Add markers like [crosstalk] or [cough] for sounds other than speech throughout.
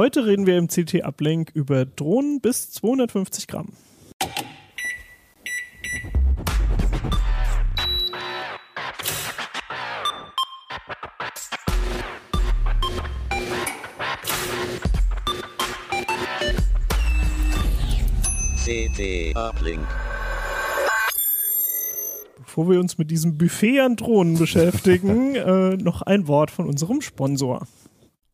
Heute reden wir im CT Uplink über Drohnen bis 250 Gramm. CT Uplink. Bevor wir uns mit diesem Buffet an Drohnen beschäftigen, [laughs] äh, noch ein Wort von unserem Sponsor.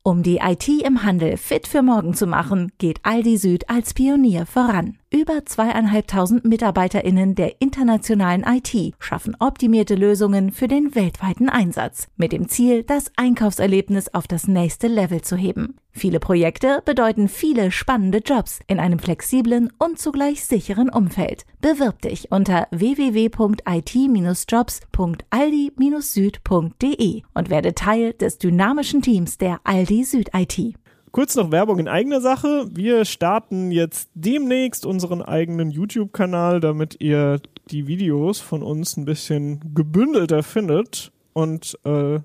Um die IT im Handel fit für morgen zu machen, geht Aldi Süd als Pionier voran. Über zweieinhalbtausend MitarbeiterInnen der internationalen IT schaffen optimierte Lösungen für den weltweiten Einsatz. Mit dem Ziel, das Einkaufserlebnis auf das nächste Level zu heben. Viele Projekte bedeuten viele spannende Jobs in einem flexiblen und zugleich sicheren Umfeld. Bewirb dich unter www.it-jobs.aldi-süd.de und werde Teil des dynamischen Teams der Aldi Süd IT. Kurz noch Werbung in eigener Sache. Wir starten jetzt demnächst unseren eigenen YouTube-Kanal, damit ihr die Videos von uns ein bisschen gebündelter findet und äh,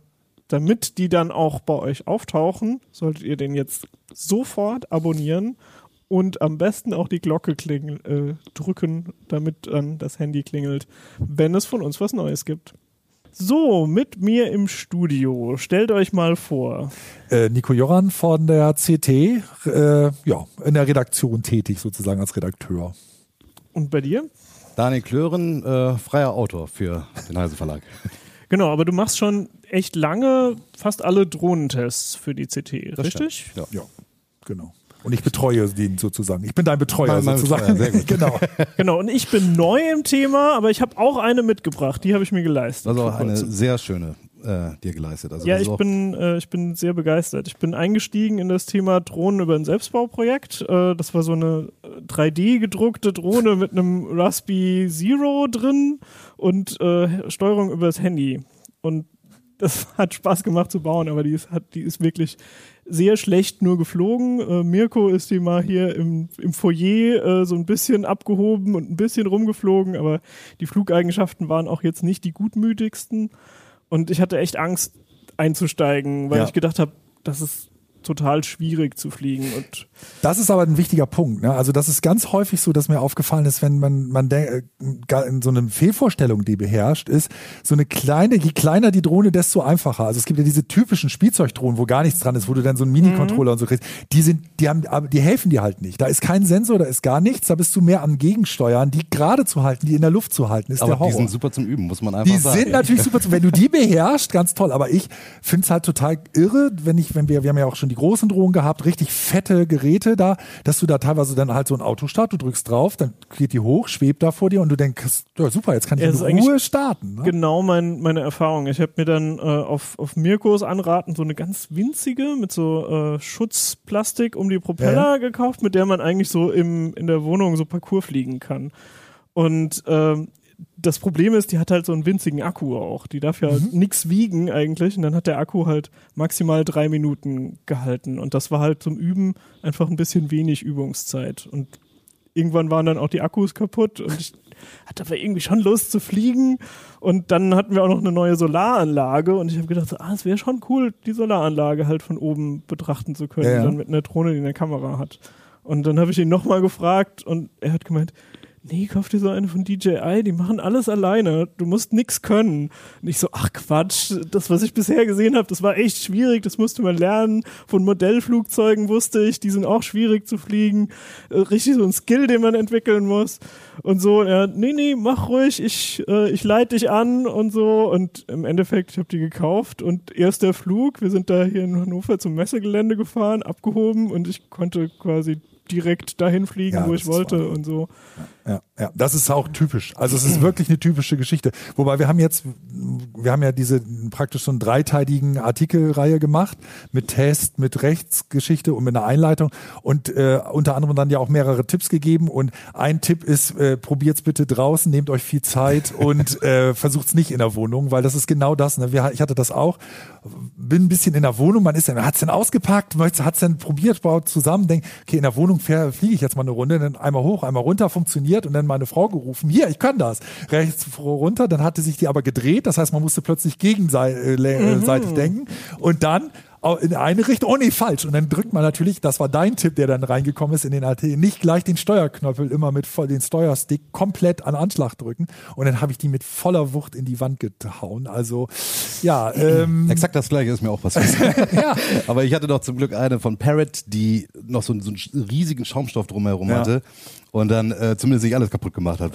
damit die dann auch bei euch auftauchen, solltet ihr den jetzt sofort abonnieren und am besten auch die Glocke klingel, äh, drücken, damit dann das Handy klingelt, wenn es von uns was Neues gibt. So, mit mir im Studio. Stellt euch mal vor. Äh, Nico Joran von der CT, äh, ja, in der Redaktion tätig sozusagen als Redakteur. Und bei dir? Daniel Klören, äh, freier Autor für den Heise Verlag. [laughs] Genau, aber du machst schon echt lange fast alle Drohnentests für die CT, Das richtig? stimmt, Ja. Ja, genau. Und ich betreue den sozusagen. Ich bin dein Betreuer Mein- mein sozusagen. Betreuer, sehr [laughs] gut. genau. [laughs] Genau, und ich bin neu im Thema, aber ich habe auch eine mitgebracht, die habe ich mir geleistet. Ist auch eine kurzem. sehr schöne äh, dir geleistet. Also Ja, ich bin, äh, ich bin sehr begeistert. Ich bin eingestiegen in das Thema Drohnen über ein Selbstbauprojekt. Äh, das war so eine 3D-gedruckte Drohne mit einem Raspi Zero drin und äh, Steuerung übers Handy. Und das [laughs] hat Spaß gemacht zu bauen, aber die ist, hat, die ist wirklich sehr schlecht nur geflogen. Äh, Mirko ist die mal hier im, im Foyer äh, so ein bisschen abgehoben und ein bisschen rumgeflogen, aber die Flugeigenschaften waren auch jetzt nicht die gutmütigsten. Und ich hatte echt Angst einzusteigen, weil Ja. ich gedacht habe, das ist total schwierig zu fliegen. Und Das ist aber ein wichtiger Punkt. Ne? Also das ist ganz häufig so, dass mir aufgefallen ist, wenn man, man de- äh, so eine Fehlvorstellung, die beherrscht, ist, so eine kleine, je kleiner die Drohne, desto einfacher. Also es gibt ja diese typischen Spielzeugdrohnen, wo gar nichts dran ist, wo du dann so einen Mini-Controller und so kriegst. Die sind, die haben, aber die helfen dir halt nicht. Da ist kein Sensor, da ist gar nichts, da bist du mehr am Gegensteuern, die gerade zu halten, die in der Luft zu halten, ist aber der Horror. die sind super zum Üben, muss man einfach Die sagen. sind natürlich super. Wenn du die beherrschst, ganz toll. Aber ich finde es halt total irre, wenn ich, wenn wir, wir haben ja auch schon die großen Drohnen gehabt, richtig fette Geräte da, dass du da teilweise dann halt so ein Autostart, du drückst drauf, dann geht die hoch, schwebt da vor dir und du denkst, ja super, jetzt kann ich Ja, in Ruhe starten. Ne? genau mein, meine Erfahrung. Ich habe mir dann äh, auf, auf Mirkos Anraten so eine ganz winzige mit so äh, Schutzplastik um die Propeller gekauft, mit der man eigentlich so im, in der Wohnung so Parcours fliegen kann. Und ähm, das Problem ist, die hat halt so einen winzigen Akku auch. Die darf ja Mhm. nix wiegen eigentlich. Und dann hat der Akku halt maximal drei Minuten gehalten. Und das war halt zum Üben einfach ein bisschen wenig Übungszeit. Und irgendwann waren dann auch die Akkus kaputt und ich [laughs] hatte aber irgendwie schon Lust zu fliegen. Und dann hatten wir auch noch eine neue Solaranlage und ich habe gedacht, so, ah, es wäre schon cool, die Solaranlage halt von oben betrachten zu können, Ja, ja. dann mit einer Drohne, die eine Kamera hat. Und dann habe ich ihn nochmal gefragt und er hat gemeint, nee, kauf dir so eine von DJI, die machen alles alleine, du musst nix können. Und ich so, ach Quatsch, das, was ich bisher gesehen habe, das war echt schwierig, das musste man lernen. Von Modellflugzeugen wusste ich, die sind auch schwierig zu fliegen. Äh, richtig so ein Skill, den man entwickeln muss. Und so, er, nee, nee, mach ruhig, ich, äh, ich leite dich an und so. Und im Endeffekt, ich habe die gekauft und erster Flug, wir sind da hier in Hannover zum Messegelände gefahren, abgehoben und ich konnte quasi direkt dahin fliegen, Ja, wo ich wollte und so. Ja, ja, das ist auch typisch. Also es ist wirklich eine typische Geschichte. Wobei wir haben jetzt, wir haben ja diese praktisch so einen dreiteiligen Artikelreihe gemacht mit Test, mit Rechtsgeschichte und mit einer Einleitung und äh, unter anderem dann ja auch mehrere Tipps gegeben. Und ein Tipp ist, äh, probiert's bitte draußen, nehmt euch viel Zeit und [laughs] äh, versucht's nicht in der Wohnung, weil das ist genau das. Ne? Wir, ich hatte das auch, bin ein bisschen in der Wohnung, man ist dann, hat's denn ausgepackt, hat's denn probiert, baut zusammen, denkt, okay, in der Wohnung fähr- fliege ich jetzt mal eine Runde, dann einmal hoch, einmal runter, funktioniert und dann meine Frau gerufen, hier, ich kann das. Rechts runter, dann hatte sich die aber gedreht, das heißt, man musste plötzlich gegenseitig denken und dann in eine Richtung, oh nee, falsch. Und dann drückt man natürlich, das war dein Tipp, der dann reingekommen ist in den AT, nicht gleich den Steuerknöppel immer mit voll den Steuerstick komplett an Anschlag drücken. Und dann habe ich die mit voller Wucht in die Wand gehauen. Also ja, ähm, [clears throat] Exakt das gleiche ist mir auch passiert. [laughs] ja. Aber ich hatte doch zum Glück eine von Parrot, die noch so, einen- so einen riesigen Schaumstoff drumherum Ja. hatte und dann äh, zumindest nicht alles kaputt gemacht hat.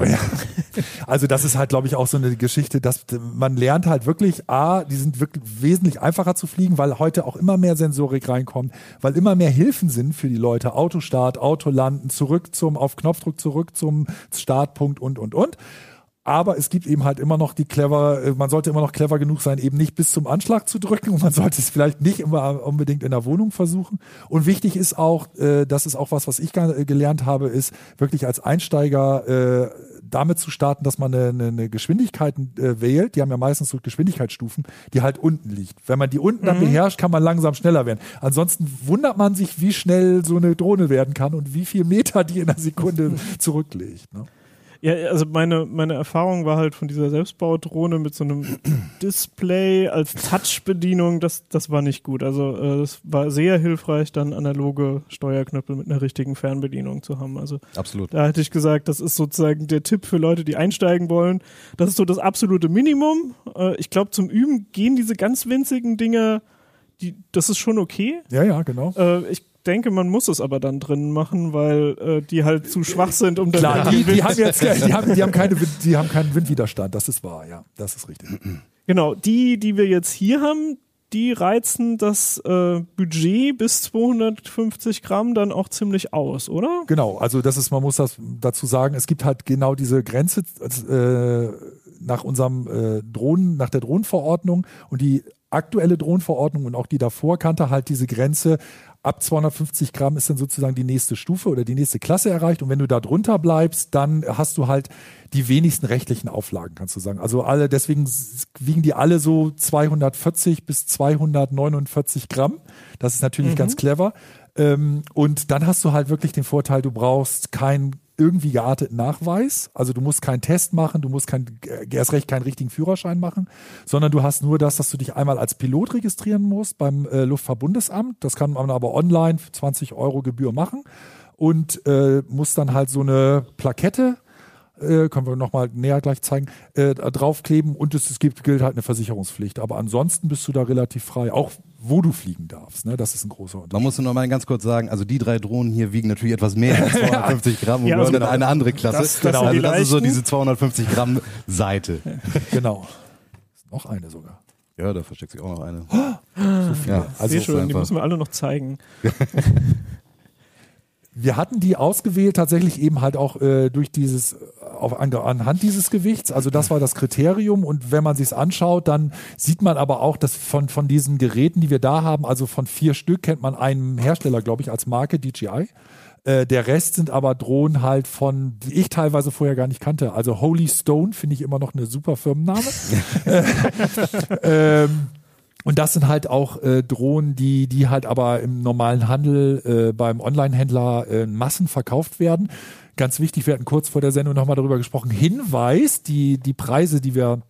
Also das ist halt, glaube ich, auch so eine Geschichte, dass man lernt halt wirklich, A, die sind wirklich wesentlich einfacher zu fliegen, weil heute auch immer mehr Sensorik reinkommt, weil immer mehr Hilfen sind für die Leute. Autostart, Autolanden, zurück zum, auf Knopfdruck zurück zum Startpunkt und, und, und. Aber es gibt eben halt immer noch die clever, äh, man sollte immer noch clever genug sein, eben nicht bis zum Anschlag zu drücken und man sollte es vielleicht nicht immer unbedingt in der Wohnung versuchen. Und wichtig ist auch, äh, das ist auch was, was ich ge- gelernt habe, ist wirklich als Einsteiger äh, damit zu starten, dass man eine, eine, Geschwindigkeit äh, wählt. Die haben ja meistens so Geschwindigkeitsstufen, die halt unten liegt. Wenn man die unten dann beherrscht, kann man langsam schneller werden. Ansonsten wundert man sich, wie schnell so eine Drohne werden kann und wie viel Meter die in einer Sekunde [laughs] zurücklegt. Ne? Ja, also meine, meine Erfahrung war halt von dieser Selbstbaudrohne mit so einem [clears throat] Display als Touch-Bedienung, das, das war nicht gut. Also äh, es war sehr hilfreich, dann analoge Steuerknöpfe mit einer richtigen Fernbedienung zu haben. Also Absolut. da hätte ich gesagt, das ist sozusagen der Tipp für Leute, die einsteigen wollen. Das ist so das absolute Minimum. Äh, ich glaube, zum Üben gehen diese ganz winzigen Dinge, die, das ist schon okay. Ja, ja, genau. Äh, ich denke, man muss es aber dann drinnen machen, weil äh, die halt zu schwach sind, um dann Klar, die, die haben jetzt die haben, die haben, keine, Wind- die haben keinen Windwiderstand, das ist wahr, ja, das ist richtig. Genau, die, die wir jetzt hier haben, die reizen das äh, Budget bis 250 Gramm dann auch ziemlich aus, oder? Genau, also das ist, man muss das dazu sagen, es gibt halt genau diese Grenze äh, nach unserem äh, Drohnen, nach der Drohnenverordnung und die aktuelle Drohnenverordnung und auch die davor kannte halt diese Grenze. Ab 250 Gramm ist dann sozusagen die nächste Stufe oder die nächste Klasse erreicht. Und wenn du da drunter bleibst, dann hast du halt die wenigsten rechtlichen Auflagen, kannst du sagen. Also alle, deswegen wiegen die alle so 240 bis 249 Gramm. Das ist natürlich ganz clever. Ähm, und dann hast du halt wirklich den Vorteil, du brauchst keinen irgendwie gearteten Nachweis. Also du musst keinen Test machen, du musst kein, äh, erst recht keinen richtigen Führerschein machen, sondern du hast nur das, dass du dich einmal als Pilot registrieren musst beim äh, Luftfahrtbundesamt. Das kann man aber online für 20 Euro Gebühr machen und äh, muss dann halt so eine Plakette äh, können wir nochmal näher gleich zeigen, äh, draufkleben und es, es gibt, gilt halt eine Versicherungspflicht. Aber ansonsten bist du da relativ frei, auch wo du fliegen darfst. Ne? Das ist ein großer Unterschied. Man muss nur noch mal ganz kurz sagen, also die drei Drohnen hier wiegen natürlich etwas mehr als [laughs] 250 Gramm und Ja, gehören also in eine andere Klasse. das- das sind also das ist so diese 250 Gramm Seite. [laughs] Genau. Noch eine sogar. Ja, da versteckt sich auch noch eine. [gasps] So viel. Ja, also Sehr schön, die müssen wir alle noch zeigen. [laughs] wir hatten die ausgewählt tatsächlich eben halt auch äh, durch dieses äh, auf, an, anhand dieses Gewichts. Also das war das Kriterium und wenn man sich's anschaut, dann sieht man aber auch, dass von von diesen Geräten, die wir da haben, also von vier Stück kennt man einen Hersteller, glaube ich, als Marke DJI. Äh, der Rest sind aber Drohnen halt von, die ich teilweise vorher gar nicht kannte. Also Holy Stone finde ich immer noch eine super Firmenname. [laughs] [laughs] ähm, und das sind halt auch äh, Drohnen, die, die halt aber im normalen Handel äh, beim Online-Händler äh, Massen verkauft werden. Ganz wichtig, wir hatten kurz vor der Sendung nochmal darüber gesprochen. Hinweis, die, die Preise, die wir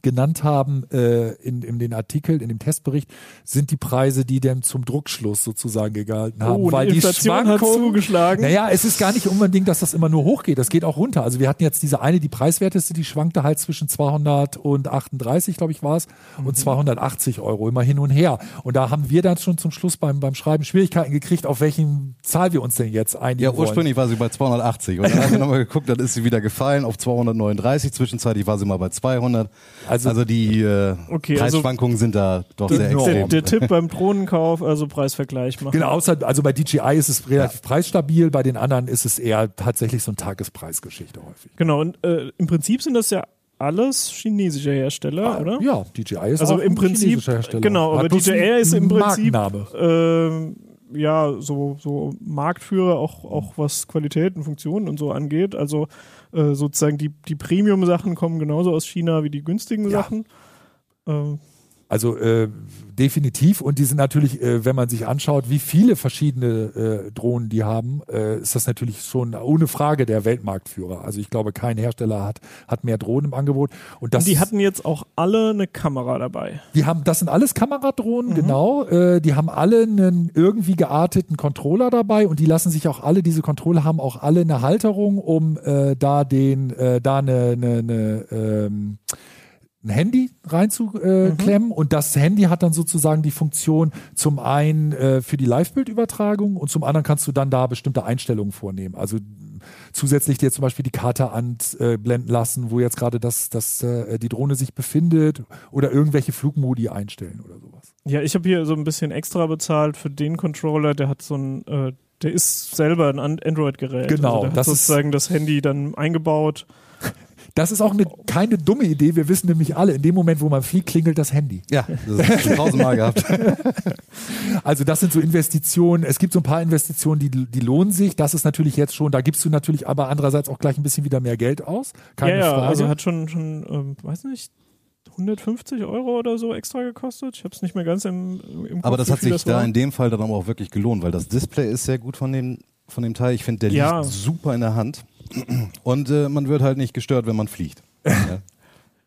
genannt haben äh, in, in den Artikeln, in dem Testbericht, sind die Preise, die denn zum Druckschluss sozusagen gehalten haben. Oh, die weil die Inflation hat Schwankungen, zugeschlagen. Naja, es ist gar nicht unbedingt, dass das immer nur hochgeht. Das geht auch runter. Also wir hatten jetzt diese eine, die preiswerteste, die schwankte halt zwischen 238, glaube ich, war es, Mhm. und 280 Euro, immer hin und her. Und da haben wir dann schon zum Schluss beim, beim Schreiben Schwierigkeiten gekriegt, auf welchen Zahl wir uns denn jetzt einigen Ja, wollen. ursprünglich war sie bei 280 und dann haben wir [laughs] nochmal geguckt, dann ist sie wieder gefallen auf 239. Zwischenzeitlich war sie mal bei 200. Also- Also, die äh, Okay, also- Preisschwankungen sind da doch sehr Enorm. Der, extrem. der Tipp beim Drohnenkauf, also Preisvergleich machen. Genau, außer, also bei DJI ist es relativ preisstabil, bei den anderen ist es eher tatsächlich so eine Tagespreisgeschichte häufig. Genau, und äh, im Prinzip sind das ja alles chinesische Hersteller, oder? Ah, Ja, DJI ist Also auch im ein Prinzip, chinesischer Hersteller. genau, aber DJI ist im Prinzip ähm, ja so, so Marktführer, auch, auch was Qualität und Funktionen und so angeht. Also äh, sozusagen die, die Premium-Sachen kommen genauso aus China wie die günstigen Ja. Sachen. Ähm, Also äh, definitiv und die sind natürlich, äh, wenn man sich anschaut, wie viele verschiedene äh, Drohnen die haben, äh, ist das natürlich schon ohne Frage der Weltmarktführer. Also ich glaube, kein Hersteller hat, hat mehr Drohnen im Angebot. Und, das, Und die hatten jetzt auch alle eine Kamera dabei. die haben, das sind alles Kameradrohnen, genau. Äh, die haben alle einen irgendwie gearteten Controller dabei und die lassen sich auch alle, diese Controller haben auch alle eine Halterung, um äh, da den, äh, da eine, eine, eine ähm, ein Handy reinzuklemmen und das Handy hat dann sozusagen die Funktion zum einen äh, für die Live-Bildübertragung und zum anderen kannst du dann da bestimmte Einstellungen vornehmen. Also zusätzlich dir zum Beispiel die Karte anblenden lassen, wo jetzt gerade das, das, äh, die Drohne sich befindet oder irgendwelche Flugmodi einstellen oder sowas. Ja, ich habe hier so ein bisschen extra bezahlt für den Controller, der hat so ein, äh, der ist selber ein An- Android-Gerät. Genau, also der hat das ist- sozusagen das Handy dann eingebaut. Das ist auch eine, keine dumme Idee. Wir wissen nämlich alle, in dem Moment, wo man fliegt, klingelt das Handy. Ja, das ist schon tausendmal gehabt. [laughs] Also das sind so Investitionen. Es gibt so ein paar Investitionen, die, die lohnen sich. Das ist natürlich jetzt schon, da gibst du natürlich aber andererseits auch gleich ein bisschen wieder mehr Geld aus. Keine ja, ja, Frage. also hat schon, schon ähm, weiß nicht, 150 Euro oder so extra gekostet. Ich habe es nicht mehr ganz im, im Kopf, Aber das hat sich da war. in dem Fall dann aber auch wirklich gelohnt, weil das Display ist sehr gut von dem, von dem Teil. Ich finde, der Ja. liegt super in der Hand. Und äh, man wird halt nicht gestört, wenn man fliegt. [laughs] Ja.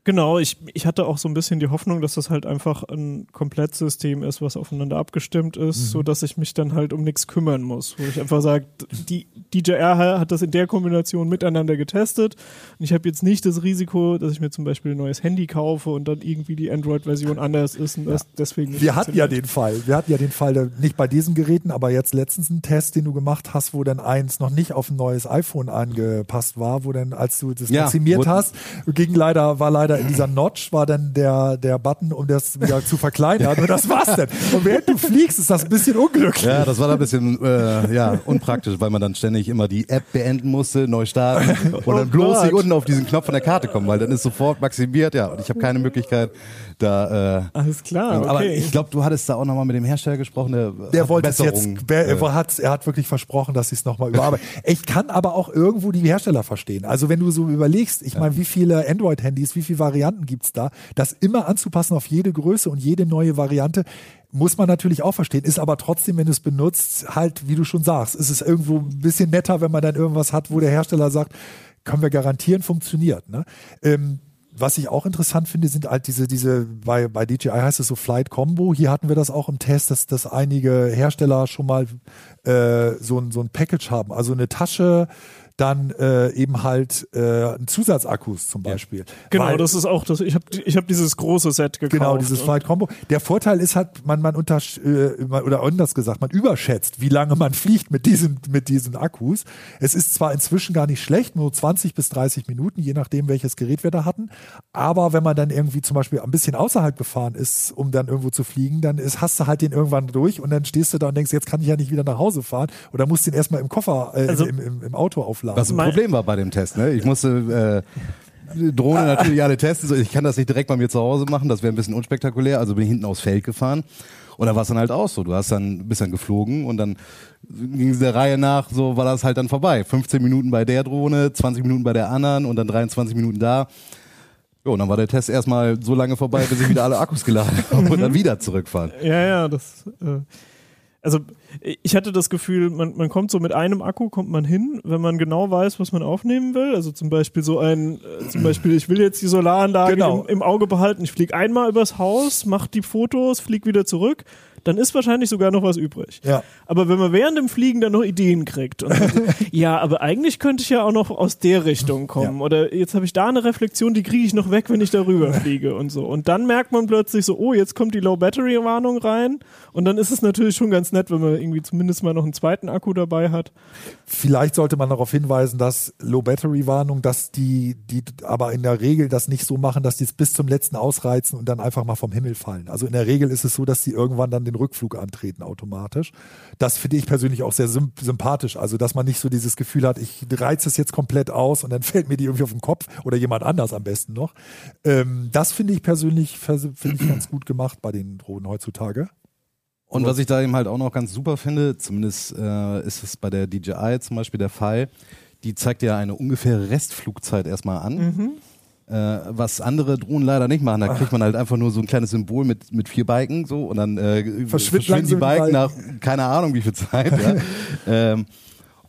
Genau, ich, ich hatte auch so ein bisschen die Hoffnung, dass das halt einfach ein Komplettsystem ist, was aufeinander abgestimmt ist, Mhm. so dass ich mich dann halt um nichts kümmern muss. Wo ich einfach sage, die DJR hat das in der Kombination miteinander getestet und ich habe jetzt nicht das Risiko, dass ich mir zum Beispiel ein neues Handy kaufe und dann irgendwie die Android-Version anders ist und das deswegen nicht Wir hatten ja den Fall. Wir hatten ja den Fall, der- nicht bei diesen Geräten, aber jetzt letztens einen Test, den du gemacht hast, wo dann eins noch nicht auf ein neues iPhone angepasst war, wo dann, als du das Ja, maximiert hast, ging leider, war leider in dieser Notch, war dann der, der Button, um das wieder zu verkleinern. Und das war's dann. Und während du fliegst, ist das ein bisschen unglücklich. Ja, das war dann ein bisschen äh, ja, unpraktisch, weil man dann ständig immer die App beenden musste, neu starten und [laughs] dann Oh bloß nicht unten auf diesen Knopf von der Karte kommen, weil dann ist sofort maximiert, ja, und ich habe keine Möglichkeit da. Äh, Alles klar, okay. Aber ich glaube, du hattest da auch nochmal mit dem Hersteller gesprochen, der, Der hat wollte es jetzt, wer- äh, er, hat, er hat wirklich versprochen, dass sie es nochmal überarbeiten. Ich kann aber auch irgendwo die Hersteller verstehen. Also wenn du so überlegst, ich meine, wie viele Android-Handys, wie viele Varianten gibt's da, das immer anzupassen auf jede Größe und jede neue Variante, muss man natürlich auch verstehen. Ist aber trotzdem, wenn du es benutzt, halt, wie du schon sagst, ist es irgendwo ein bisschen netter, wenn man dann irgendwas hat, wo der Hersteller sagt, können wir garantieren, funktioniert. Ne? Ähm, was ich auch interessant finde, sind halt diese, diese, bei, bei DJI heißt es so Flight Combo. Hier hatten wir das auch im Test, dass, dass einige Hersteller schon mal äh, so, ein, so ein Package haben. Also eine Tasche, dann äh, eben halt äh, ein Zusatzakkus zum Beispiel. genau, Weil- das ist auch das. Ich habe ich hab dieses große Set gekauft. Genau, dieses und- Flight Combo. Der Vorteil ist halt, man, man unter, äh, oder anders gesagt, man überschätzt, wie lange man [laughs] fliegt mit diesen, mit diesen Akkus. Es ist zwar inzwischen gar nicht schlecht, nur 20 bis 30 Minuten, je nachdem, welches Gerät wir da hatten. Aber wenn man dann irgendwie zum Beispiel ein bisschen außerhalb gefahren ist, um dann irgendwo zu fliegen, dann ist, hast du halt den irgendwann durch und dann stehst du da und denkst, jetzt kann ich ja nicht wieder nach Hause fahren oder musst den erstmal im Koffer, äh, Also- im, im, im Auto aufladen. Was ein Problem war bei dem Test, ne? Ich musste äh, die Drohne [laughs] natürlich alle testen. So, Ich kann das nicht direkt bei mir zu Hause machen, das wäre ein bisschen unspektakulär. Also bin ich hinten aufs Feld gefahren. Und da war es dann halt auch so. Du hast dann, bist dann geflogen und dann ging es der Reihe nach, so war das halt dann vorbei. 15 Minuten bei der Drohne, 20 Minuten bei der anderen und dann 23 Minuten da. Jo, und dann war der Test erstmal so lange vorbei, bis ich wieder alle Akkus geladen [laughs] habe und dann wieder zurückfahren. Ja, ja, das. Äh, also ich hatte das Gefühl, man, man kommt so mit einem Akku kommt man hin, wenn man genau weiß, was man aufnehmen will. Also zum Beispiel so ein, äh, zum Beispiel, ich will jetzt die Solaranlage Genau. im, im Auge behalten. Ich fliege einmal übers Haus, mach die Fotos, flieg wieder zurück. Dann ist wahrscheinlich sogar noch was übrig. Ja. Aber wenn man während dem Fliegen dann noch Ideen kriegt und so, [laughs] ja, aber eigentlich könnte ich ja auch noch aus der Richtung kommen. Ja. Oder jetzt habe ich da eine Reflexion, die kriege ich noch weg, wenn ich darüber [laughs] fliege und so. Und dann merkt man plötzlich so, oh, jetzt kommt die Low-Battery-Warnung rein. Und dann ist es natürlich schon ganz nett, wenn man irgendwie zumindest mal noch einen zweiten Akku dabei hat. Vielleicht sollte man darauf hinweisen, dass Low-Battery-Warnung, dass die, die aber in der Regel das nicht so machen, dass die es bis zum letzten ausreizen und dann einfach mal vom Himmel fallen. Also in der Regel ist es so, dass sie irgendwann dann den Rückflug antreten automatisch. Das finde ich persönlich auch sehr symp sympathisch. Also, dass man nicht so dieses Gefühl hat, ich reize es jetzt komplett aus und dann [laughs] fällt mir die irgendwie auf den Kopf oder jemand anders am besten noch. Ähm, das finde ich persönlich finde ich ganz gut gemacht bei den Drohnen heutzutage. Und was ich da eben halt auch noch ganz super finde, zumindest äh, ist es bei der DJI zum Beispiel der Fall, die zeigt ja eine ungefähre Restflugzeit erstmal an. Äh, was andere Drohnen leider nicht machen. Da kriegt man halt einfach nur so ein kleines Symbol mit, mit vier Balken so und dann äh, verschwinden die Balken nach keine Ahnung wie viel Zeit. ja. [laughs] ähm,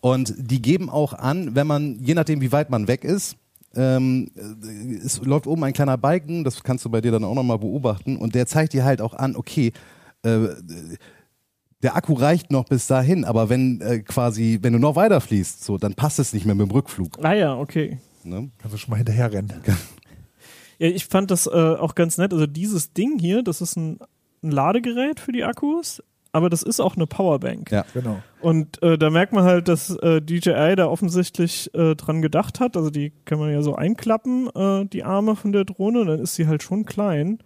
und die geben auch an, wenn man, je nachdem wie weit man weg ist, ähm, äh, es läuft oben ein kleiner Balken, das kannst du bei dir dann auch nochmal beobachten und der zeigt dir halt auch an, okay, äh, der Akku reicht noch bis dahin, aber wenn äh, quasi, wenn du noch weiter fließt, so, dann passt es nicht mehr mit dem Rückflug. Ah ja, okay. Ne? Kannst du schon mal hinterher rennen. [laughs] Ja, ich fand das äh, auch ganz nett. Also dieses Ding hier, das ist ein, ein Ladegerät für die Akkus, aber das ist auch eine Powerbank. Ja. Genau. Und äh, da merkt man halt, dass äh, DJI da offensichtlich äh, dran gedacht hat. Also die kann man ja so einklappen, äh, die Arme von der Drohne, und dann ist sie halt schon klein.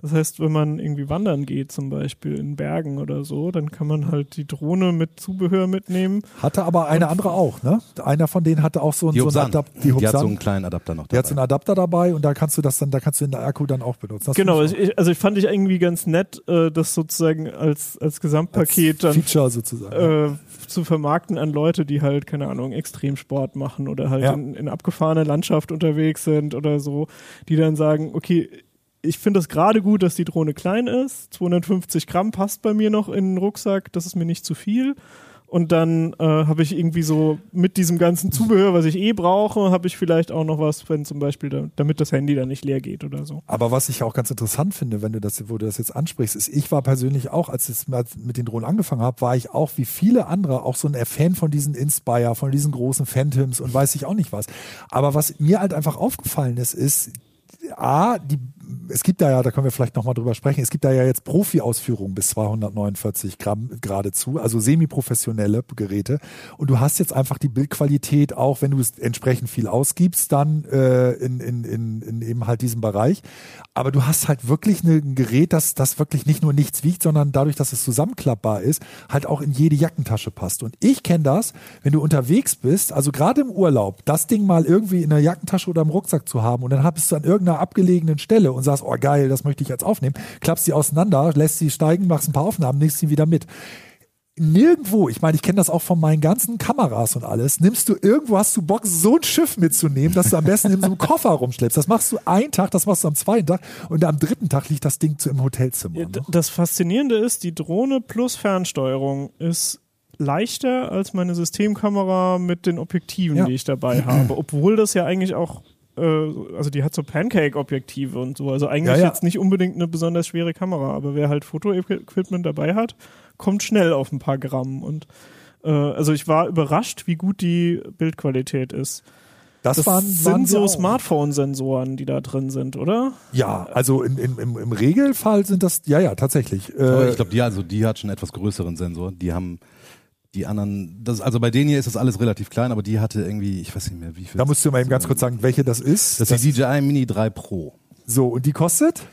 Das heißt, wenn man irgendwie wandern geht, zum Beispiel in Bergen oder so, dann kann man halt die Drohne mit Zubehör mitnehmen. Hatte aber eine andere auch, ne? Einer von denen hatte auch so, ein- Die so einen. Adapter. Die, Die hat so einen kleinen Adapter noch Die hat so einen dabei. Adapter dabei und da kannst du das dann, da kannst du den Akku dann auch benutzen. Das genau, ich, also ich fand ich irgendwie ganz nett, äh, das sozusagen als, als Gesamtpaket als dann Feature sozusagen. äh, zu vermarkten an Leute, die halt, keine Ahnung, Extremsport machen oder halt Ja. in, in abgefahrener Landschaft unterwegs sind oder so, die dann sagen, okay, ich finde es gerade gut, dass die Drohne klein ist. 250 Gramm passt bei mir noch in den Rucksack, das ist mir nicht zu viel. Und dann äh, habe ich irgendwie so mit diesem ganzen Zubehör, was ich eh brauche, habe ich vielleicht auch noch was, wenn zum Beispiel, da, damit das Handy dann nicht leer geht oder so. Aber was ich auch ganz interessant finde, wenn du das, wo du das jetzt ansprichst, ist, ich war persönlich auch, als ich mit den Drohnen angefangen habe, war ich auch wie viele andere auch so ein Fan von diesen Inspire, von diesen großen Phantoms und weiß ich auch nicht was. Aber was mir halt einfach aufgefallen ist, ist, A, die, es gibt da ja, da können wir vielleicht nochmal drüber sprechen, es gibt da ja jetzt Profi-Ausführungen bis 249 Gramm geradezu, also semi-professionelle Geräte. Und du hast jetzt einfach die Bildqualität, auch wenn du es entsprechend viel ausgibst, dann äh, in, in, in, in eben halt diesem Bereich. Aber du hast halt wirklich eine, ein Gerät, das, das wirklich nicht nur nichts wiegt, sondern dadurch, dass es zusammenklappbar ist, halt auch in jede Jackentasche passt. Und ich kenne das, wenn du unterwegs bist, also gerade im Urlaub, das Ding mal irgendwie in der Jackentasche oder im Rucksack zu haben und dann bist du an irgendeiner abgelegenen Stelle und sagst, oh geil, das möchte ich jetzt aufnehmen, klappst sie auseinander, lässt sie steigen, machst ein paar Aufnahmen, nimmst sie wieder mit nirgendwo, ich meine, ich kenne das auch von meinen ganzen Kameras und alles, nimmst du irgendwo, hast du Bock, so ein Schiff mitzunehmen, dass du am besten in so einem Koffer rumschleppst. Das machst du einen Tag, das machst du am zweiten Tag und am dritten Tag liegt das Ding zu im Hotelzimmer. Ne? Das Faszinierende ist, die Drohne plus Fernsteuerung ist leichter als meine Systemkamera mit den Objektiven, Ja. die ich dabei habe. Obwohl das ja eigentlich auch, äh, also die hat so Pancake-Objektive und so. Also eigentlich Ja, ja. jetzt nicht unbedingt eine besonders schwere Kamera, aber wer halt Fotoequipment dabei hat, kommt schnell auf ein paar Gramm. Und äh, also ich war überrascht, wie gut die Bildqualität ist. Das, Das waren, sind waren so. Smartphone-Sensoren, die da drin sind, oder? Ja, also in, in, im, im Regelfall sind das, ja, ja, tatsächlich. Äh, ich glaube, die, also die hat schon einen etwas größeren Sensor. Die haben die anderen, das, also bei denen hier ist das alles relativ klein, aber die hatte irgendwie, ich weiß nicht mehr, wie viel. da musst du mal eben ganz kurz sagen, welche das ist. Das ist die DJI Mini 3 Pro. so, und die kostet?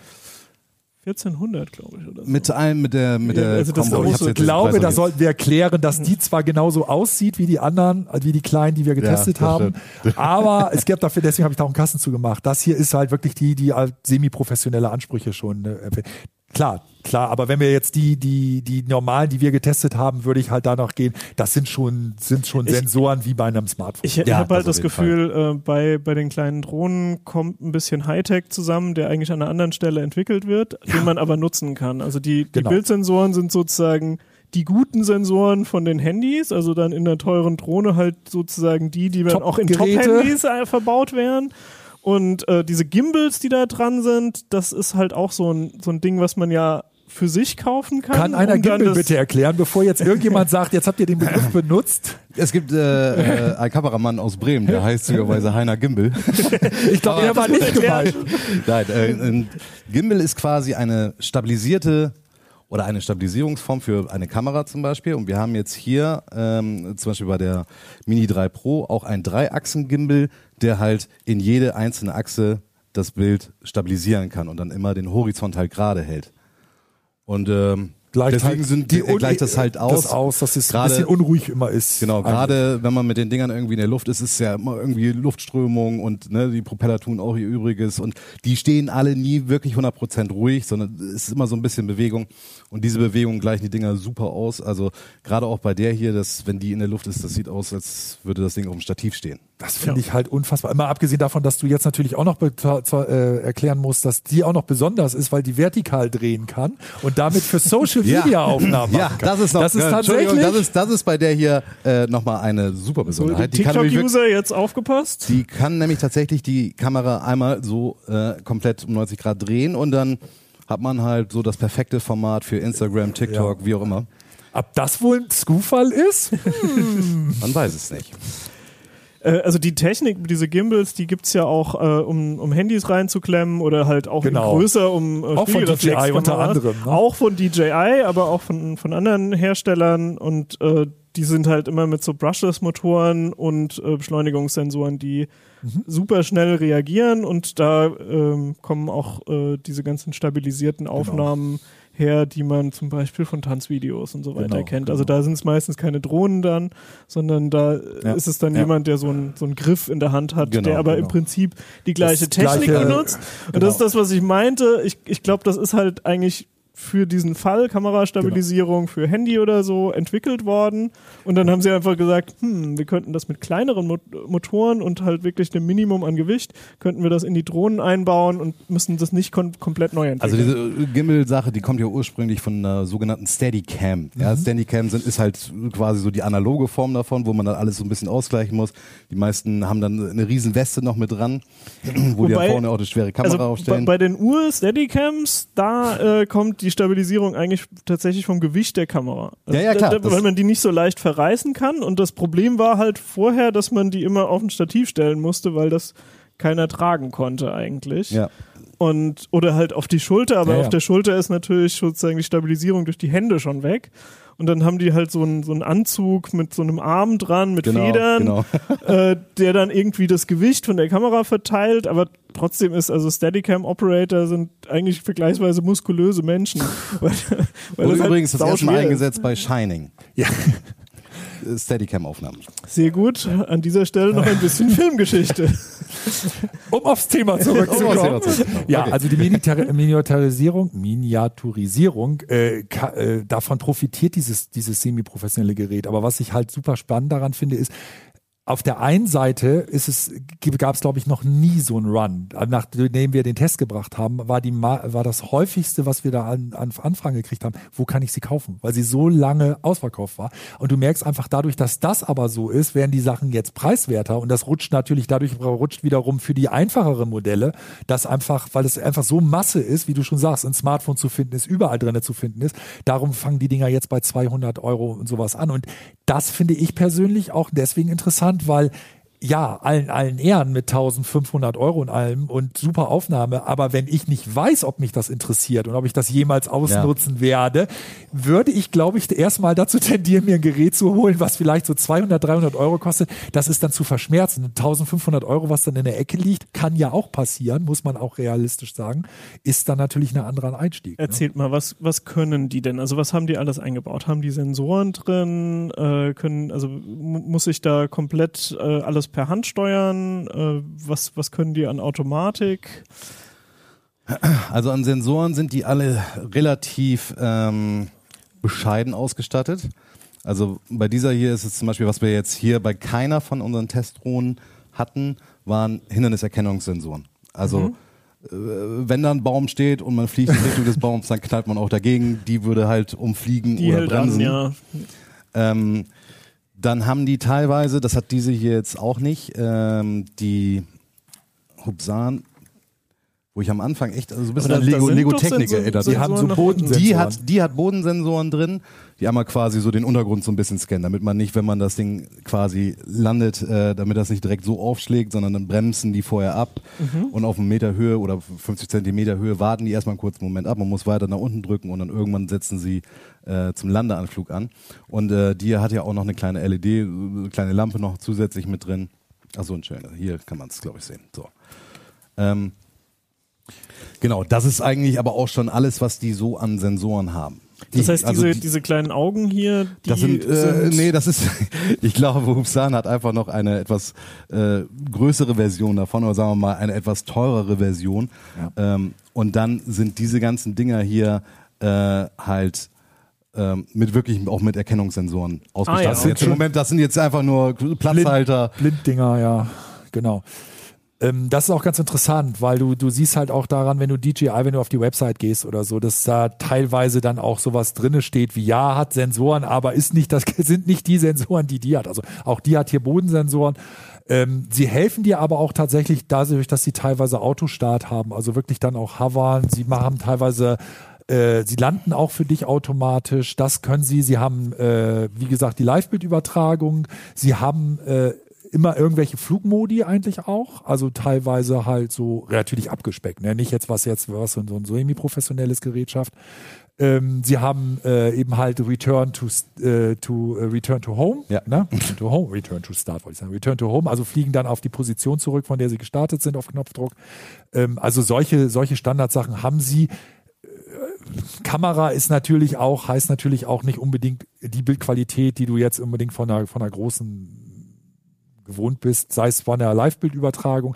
1400, glaube ich, oder so. Mit allem, mit der, mit Ja, der also das hab's Ich den glaube, da sollten wir erklären, dass die zwar genauso aussieht wie die anderen, äh, wie die kleinen, die wir getestet das haben. [laughs] Aber es gibt dafür, deswegen habe ich da auch einen Kassen zugemacht. Das hier ist halt wirklich die, die halt semi-professionelle Ansprüche schon. Erfüllt. Klar, klar, aber wenn wir jetzt die, die, die normalen, die wir getestet haben, würde ich halt danach gehen. Das sind schon, sind schon Ich- Sensoren wie bei einem Smartphone. Ich, Ja, habe halt das Gefühl, äh, bei, bei den kleinen Drohnen kommt ein bisschen Hightech zusammen, der eigentlich an einer anderen Stelle entwickelt wird, den man aber nutzen kann. Also die, die Genau. Bildsensoren sind sozusagen die guten Sensoren von den Handys, also dann in der teuren Drohne halt sozusagen die, die dann auch in. Top-Handys äh, verbaut wären. Und äh, diese Gimbals, die da dran sind, das ist halt auch so ein, so ein Ding, was man ja für sich kaufen kann. Kann einer um Gimbal bitte erklären, bevor jetzt irgendjemand [laughs] sagt, jetzt habt ihr den Begriff benutzt? Es gibt äh, äh, einen Kameramann aus Bremen, der heißt zufälligerweise Heiner Gimbel. [laughs] Ich glaube, der war nicht gemeint. Nein, äh, ein Gimbal ist quasi eine stabilisierte oder eine Stabilisierungsform für eine Kamera zum Beispiel. Und wir haben jetzt hier ähm, zum Beispiel bei der Mini 3 Pro auch einen Dreiachsen-Gimbal, der halt in jede einzelne Achse das Bild stabilisieren kann und dann immer den Horizont halt gerade hält. Und ähm, Gleicht deswegen halt sind die äh, gleicht das halt aus. Das aus, dass es ein Gerade- bisschen unruhig immer ist. Genau, gerade wenn man mit den Dingern irgendwie in der Luft ist, ist ja immer irgendwie Luftströmung und ne, die Propeller tun auch ihr Übriges und die stehen alle nie wirklich 100% ruhig, sondern es ist immer so ein bisschen Bewegung und diese Bewegung gleichen die Dinger super aus. Also gerade auch bei der hier, dass wenn die in der Luft ist, das sieht aus, als würde das Ding auf dem Stativ stehen. Das finde ich halt unfassbar. Immer abgesehen davon, dass du jetzt natürlich auch noch äh, erklären musst, dass die auch noch besonders ist, weil die vertikal drehen kann und damit für [laughs] Social Media Aufnahmen Ja, machen kann. das ist noch, das ist äh, tatsächlich. das ist, das ist bei der hier äh, nochmal eine super So, die Besonderheit. Wirklich, TikTok-User jetzt aufgepasst. die kann nämlich tatsächlich die Kamera einmal so äh, komplett um 90 Grad drehen und dann hat man halt so das perfekte Format für Instagram, TikTok, wie auch immer. Ob das wohl ein Zufall ist? Man weiß es nicht. Äh, also die Technik, diese Gimbals, die gibt's ja auch, äh, um, um Handys reinzuklemmen oder halt auch Genau. in größer, um äh, Auch von. DJI unter anderem, ne? Auch von DJI, aber auch von, von anderen Herstellern und äh, die sind halt immer mit so Brushless-Motoren und äh, Beschleunigungssensoren, die Mhm. super schnell reagieren und da ähm, kommen auch äh, diese ganzen Genau. stabilisierten Aufnahmen her, die man zum Beispiel von Tanzvideos und so weiter Genau, kennt. genau. Also da sind es meistens keine Drohnen dann, sondern da Ja. ist es dann Ja. jemand, der so einen so einen Griff in der Hand hat, Genau, der aber im genau. Prinzip die gleiche Das Technik gleiche, benutzt. Und genau. das ist das, was ich meinte. Ich, ich glaube, das ist halt eigentlich für diesen Fall Kamerastabilisierung für Handy oder so entwickelt worden. Und dann haben sie einfach gesagt, hm, wir könnten das mit kleineren Mo Motoren und halt wirklich einem Minimum an Gewicht, könnten wir das in die Drohnen einbauen und müssen das nicht kom komplett neu Also entwickeln. diese Gimbal-Sache, die kommt ja ursprünglich von einer sogenannten Steadicam. Ja, Steadicam sind, ist halt quasi so die analoge Form davon, wo man dann alles so ein bisschen ausgleichen muss. Die meisten haben dann eine riesen Weste noch mit dran, [clears throat] wo die Wobei- dann vorne auch eine schwere Kamera also bei, aufstellen. bei den Ur-Steadicams, da äh, kommt die Stabilisierung eigentlich tatsächlich vom Gewicht der Kamera. Also Ja, ja, klar, Da, da, weil man die nicht so leicht verreißen kann. Und das Problem war halt vorher, dass man die immer auf ein Stativ stellen musste, weil das keiner tragen konnte eigentlich. ja. Und, oder halt auf die Schulter, aber Ja, ja. auf der Schulter ist natürlich sozusagen die Stabilisierung durch die Hände schon weg. Und dann haben die halt so einen, so einen Anzug mit so einem Arm dran, mit Genau, Federn, genau. [laughs] äh, der dann irgendwie das Gewicht von der Kamera verteilt, aber trotzdem ist, also Steadicam-Operator sind eigentlich vergleichsweise muskulöse Menschen. [laughs] weil, weil Wurde halt übrigens das erste Mal eingesetzt bei Shining. Ja. Steadicam-Aufnahmen. Sehr gut, an dieser Stelle noch ein bisschen [laughs] Filmgeschichte. Um aufs Thema Um zurückzukommen. Ja, Okay. also die Miniatur- Miniaturisierung, Miniaturisierung, äh, äh, davon profitiert dieses, dieses semi-professionelle Gerät. Aber was ich halt super spannend daran finde, ist, auf der einen Seite ist es, gab es glaube ich noch nie so einen Run. Nachdem wir den Test gebracht haben, war die war das häufigste, was wir da an, an Anfragen gekriegt haben, wo kann ich sie kaufen? Weil sie so lange ausverkauft war. Und du merkst einfach dadurch, dass das aber so ist, werden die Sachen jetzt preiswerter und das rutscht natürlich dadurch rutscht wiederum für die einfacheren Modelle, dass einfach, weil es einfach so Masse ist, wie du schon sagst, ein Smartphone zu finden ist, überall drin zu finden ist. Darum fangen die Dinger jetzt bei 200 Euro und sowas an. Und das finde ich persönlich auch deswegen interessant, weil ja, allen, allen Ehren mit 1500 Euro und allem und super Aufnahme. Aber wenn ich nicht weiß, ob mich das interessiert und ob ich das jemals ausnutzen werde, würde ich, glaube ich, erstmal dazu tendieren, mir ein Gerät zu holen, was vielleicht so 200, 300 Euro kostet. Das ist dann zu verschmerzen. 1500 Euro, was dann in der Ecke liegt, kann ja auch passieren, muss man auch realistisch sagen, ist dann natürlich ein anderer Einstieg. Ne? Erzählt mal, was, was können die denn? Also was haben die alles eingebaut? Haben die Sensoren drin? Äh, können, also mu- muss ich da komplett äh, alles per Hand steuern? Äh, was, was können die an Automatik? Also an Sensoren sind die alle relativ ähm, bescheiden ausgestattet. Also bei dieser hier ist es zum Beispiel, was wir jetzt hier bei keiner von unseren Testdrohnen hatten, waren Hinderniserkennungssensoren. Also äh, wenn da ein Baum steht und man fliegt in Richtung des Baums, dann knallt man auch dagegen. Die würde halt umfliegen Die oder bremsen. an, ja. Ähm, dann haben die teilweise, das hat diese hier jetzt auch nicht, ähm, die Hubsan, wo ich am Anfang echt also so ein bisschen an Lego, Lego Technik erinnert. Die haben so. Bodensensoren. Die hat, die hat Bodensensoren drin, die einmal quasi so den Untergrund so ein bisschen scannen, damit man nicht, wenn man das Ding quasi landet, äh, damit das nicht direkt so aufschlägt, sondern dann bremsen die vorher ab Mhm. und auf einen Meter Höhe oder 50 Zentimeter Höhe warten die erstmal einen kurzen Moment ab. Man muss weiter nach unten drücken und dann irgendwann setzen sie äh, zum Landeanflug an. Und äh, die hat ja auch noch eine kleine LED, äh, eine kleine Lampe noch zusätzlich mit drin. Ach so, ein schöner. Hier kann man es, glaube ich, sehen. So. Ähm, genau, das ist eigentlich aber auch schon alles, was die so an Sensoren haben. Die, Das heißt, also diese, die- diese kleinen Augen hier, die das sind, äh, nee, das ist, [laughs] ich glaube, Hubsan hat einfach noch eine etwas äh, größere Version davon, oder sagen wir mal eine etwas teurere Version. Ähm, und dann sind diese ganzen Dinger hier äh, halt ähm, mit wirklich auch mit Erkennungssensoren ausgestattet. Ah, ja, sind. Jetzt okay. Im Moment, das sind jetzt einfach nur Platzhalter. Blinddinger, ja, genau. Ähm, das ist auch ganz interessant, weil du, du siehst halt auch daran, wenn du DJI, wenn du auf die Website gehst oder so, dass da teilweise dann auch sowas drinne steht, wie ja, hat Sensoren, aber ist nicht, das [laughs] sind nicht die Sensoren, die die hat. Also auch die hat hier Bodensensoren. Ähm, sie helfen dir aber auch tatsächlich dadurch, dass sie teilweise Autostart haben, also wirklich dann auch hovern. Sie machen teilweise äh, sie landen auch für dich automatisch. Das können sie. Sie haben, äh, wie gesagt, die Live-Bildübertragung. Sie haben äh, immer irgendwelche Flugmodi eigentlich auch. Also teilweise halt so natürlich abgespeckt. Ne? Nicht jetzt was jetzt was so ein, so ein semi-professionelles Gerät schafft. Ähm, sie haben äh, eben halt Return to äh, to äh, Return to Home, Ja. ne? Return to Home, Return to Start wollte ich sagen, Return to Home, also fliegen dann auf die Position zurück, von der sie gestartet sind auf Knopfdruck. Ähm, also solche solche Standardsachen haben sie. Kamera ist natürlich auch, heißt natürlich auch nicht unbedingt die Bildqualität, die du jetzt unbedingt von einer, von einer großen gewohnt bist, sei es von der Live-Bildübertragung.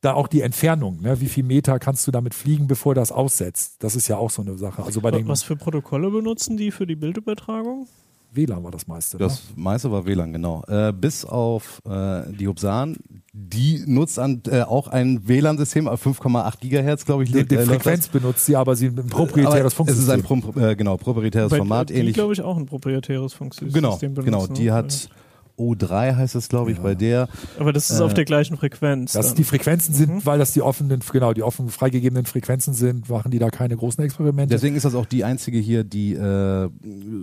Da auch die Entfernung, ne? wie viel Meter kannst du damit fliegen, bevor das aussetzt? Das ist ja auch so eine Sache. Also bei den Was für Protokolle benutzen die für die Bildübertragung? WLAN war das meiste. Ne? Das meiste war WLAN, genau. Äh, bis auf äh, die Hubsan, die nutzt an, äh, auch ein WLAN-System auf 5,8 Gigahertz, glaube ich. Die, die äh, Frequenz benutzt sie, aber sie ein das. proprietäres Aber Es ist ein Funksystem. pro, äh, genau, proprietäres Bei- Format, die, ähnlich. glaube ich, auch ein proprietäres Funksystem Genau, benutzen. genau. Die ne? hat O3 heißt es, glaube ich, bei der. Aber das ist äh, auf der gleichen Frequenz. Dass dann. die Frequenzen sind, Mhm. weil das die offenen, genau, die offen freigegebenen Frequenzen sind, machen die da keine großen Experimente. Deswegen ist das auch die einzige hier, die, äh,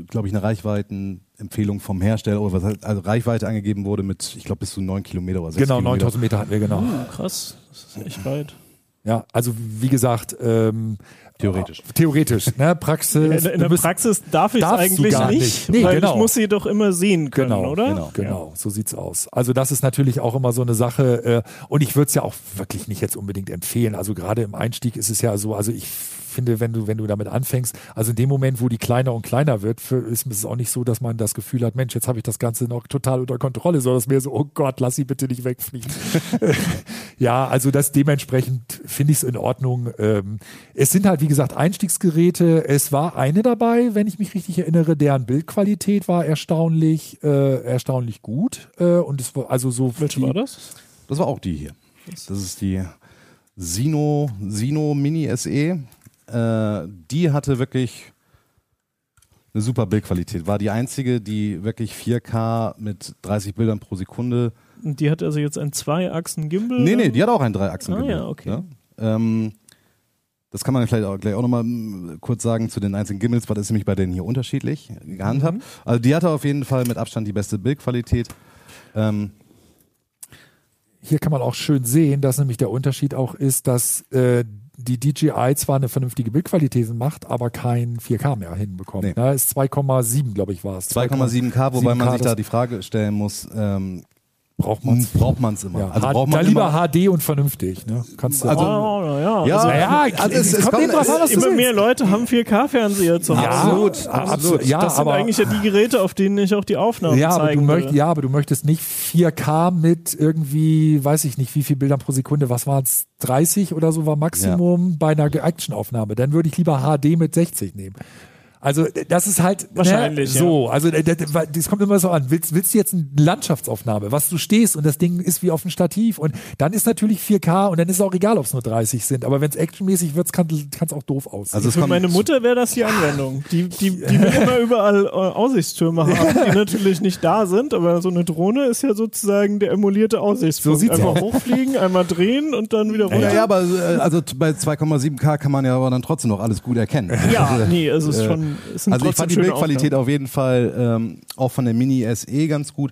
glaube ich, eine Reichweitenempfehlung vom Hersteller oder was heißt, also Reichweite angegeben wurde mit, ich glaube, bis zu 9 Kilometer oder 6 genau, Kilometer. 9000 Meter hatten wir, genau. Uh, krass, das ist echt weit. Ja, also wie gesagt, ähm, Theoretisch. Theoretisch, ne? Praxis. In, in der bist- Praxis darf ich es darfst du eigentlich gar nicht, nicht. Nee, weil genau. ich muss sie doch immer sehen können, Genau, oder? genau. Genau, so sieht's aus. Also das ist natürlich auch immer so eine Sache äh, und ich würde es ja auch wirklich nicht jetzt unbedingt empfehlen. Also gerade im Einstieg ist es ja so, also ich finde, wenn du wenn du damit anfängst, also in dem Moment, wo die kleiner und kleiner wird, für, ist es auch nicht so, dass man das Gefühl hat, Mensch, jetzt habe ich das Ganze noch total unter Kontrolle, sondern es ist mehr so, oh Gott, lass sie bitte nicht wegfliegen. [laughs] ja, also das dementsprechend finde ich es in Ordnung. Ähm, es sind halt wie gesagt Einstiegsgeräte. Es war eine dabei, wenn ich mich richtig erinnere, deren Bildqualität war erstaunlich äh, erstaunlich gut äh, und es war also so Welche die- war das? Das war auch die hier. Das ist die Sino, Sino Mini SE. Äh, die hatte wirklich eine super Bildqualität. War die einzige, die wirklich 4K mit 30 Bildern pro Sekunde. Und die hat also jetzt ein Zwei-Achsen-Gimbal? Nee, nee, die hat auch einen Dreiachsen. Ah, ja, okay. Ähm, das kann man vielleicht auch, gleich auch nochmal kurz sagen zu den einzelnen Gimbals, weil das ist nämlich bei denen hier unterschiedlich gehandhabt. Mhm. Also die hatte auf jeden Fall mit Abstand die beste Bildqualität. Ähm, hier kann man auch schön sehen, dass nämlich der Unterschied auch ist, dass äh, die DJI zwar eine vernünftige Bildqualität macht, aber kein 4K mehr hinbekommt. Nee. Ne, ist 2,7, glaube ich, war es. 2,7K, wobei man 7K, sich da die Frage stellen muss, ähm, braucht man braucht man es immer? Ja, Also H- braucht man da lieber immer, HD und vernünftig. Ne? Kannst du Also- Oh, ja. Ja, also, naja, also es- es kommt kommt- eben drauf an, was immer mehr Leute haben 4K-Fernseher zu Hause. Ja, Absolut, absolut. Ja, das sind aber, eigentlich ja die Geräte, auf denen ich auch die Aufnahmen ja, aber du zeigen möcht, ja, aber du möchtest nicht 4K mit irgendwie, weiß ich nicht, wie viel Bildern pro Sekunde, was waren es, 30 oder so war Maximum bei einer Actionaufnahme. Dann würde ich lieber HD mit 60 nehmen. Also das ist halt Wahrscheinlich, ne, so. Also das, das kommt immer so an. Willst, willst du jetzt eine Landschaftsaufnahme, was du stehst und das Ding ist wie auf dem Stativ und dann ist natürlich 4K und dann ist es auch egal, ob es nur 30 sind. Aber wenn es actionmäßig wird, kann es auch doof aussehen. Also Für meine Mutter wäre das die Anwendung. Die, die, die will immer überall äh, Aussichtstürme haben, [laughs] die natürlich nicht da sind, aber so eine Drohne ist ja sozusagen der emulierte Aussichtspunkt. So sieht's Einmal aus. hochfliegen, einmal drehen und dann wieder runter. Ja, ja, aber äh, also bei 2,7K kann man ja aber dann trotzdem noch alles gut erkennen. Ja, nee, es ist Äh, schon. Es sind Also ich fand die Bildqualität auf jeden Fall ähm, auch von der Mini SE ganz gut.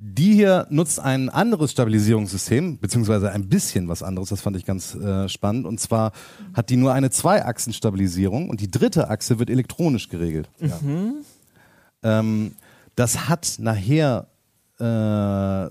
Die hier nutzt ein anderes Stabilisierungssystem, beziehungsweise ein bisschen was anderes, das fand ich ganz äh, spannend. Und zwar hat die nur eine Zwei-Achsen-Stabilisierung und die dritte Achse wird elektronisch geregelt. Ähm, das hat nachher äh,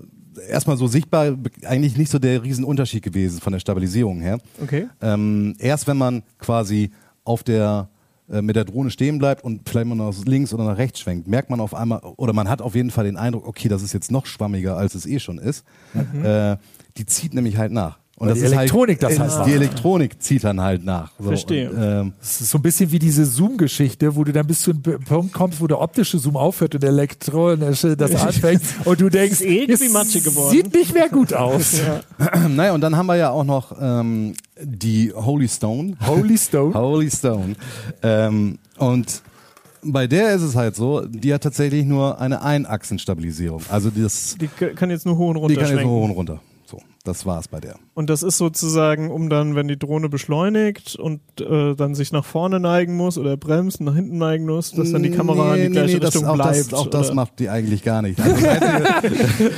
erstmal so sichtbar eigentlich nicht so der Riesenunterschied gewesen von der Stabilisierung her. Okay. Ähm, erst wenn man quasi auf der äh, mit der Drohne stehen bleibt und vielleicht mal nach links oder nach rechts schwenkt, merkt man auf einmal, oder man hat auf jeden Fall den Eindruck, okay, das ist jetzt noch schwammiger, als es eh schon ist. Äh, die zieht nämlich halt nach. Und Weil das die ist Elektronik halt, das halt äh, macht. Die Elektronik zieht dann halt nach. So, Verstehe. Und, ähm, Es ist so ein bisschen wie diese Zoom-Geschichte, wo du dann bis zu einem Punkt kommst, wo der optische Zoom aufhört und der elektronische das [laughs] anfängt und du denkst, ist irgendwie es matschig geworden. sieht nicht mehr gut aus. [laughs] [clears throat] naja, und dann haben wir ja auch noch ähm, die Holy Stone. Holy Stone. [laughs] Holy Stone. Ähm, und bei der ist es halt so, die hat tatsächlich nur eine Einachsenstabilisierung. Also das, Die kann jetzt nur hoch und die runter kann jetzt nur hoch und runter. Das war's bei der. Und das ist sozusagen, um dann, wenn die Drohne beschleunigt und äh, dann sich nach vorne neigen muss oder bremst, nach hinten neigen muss, dass dann die Kamera in die gleiche das, Richtung auch bleibt. Das, auch das macht die eigentlich gar nicht. Also,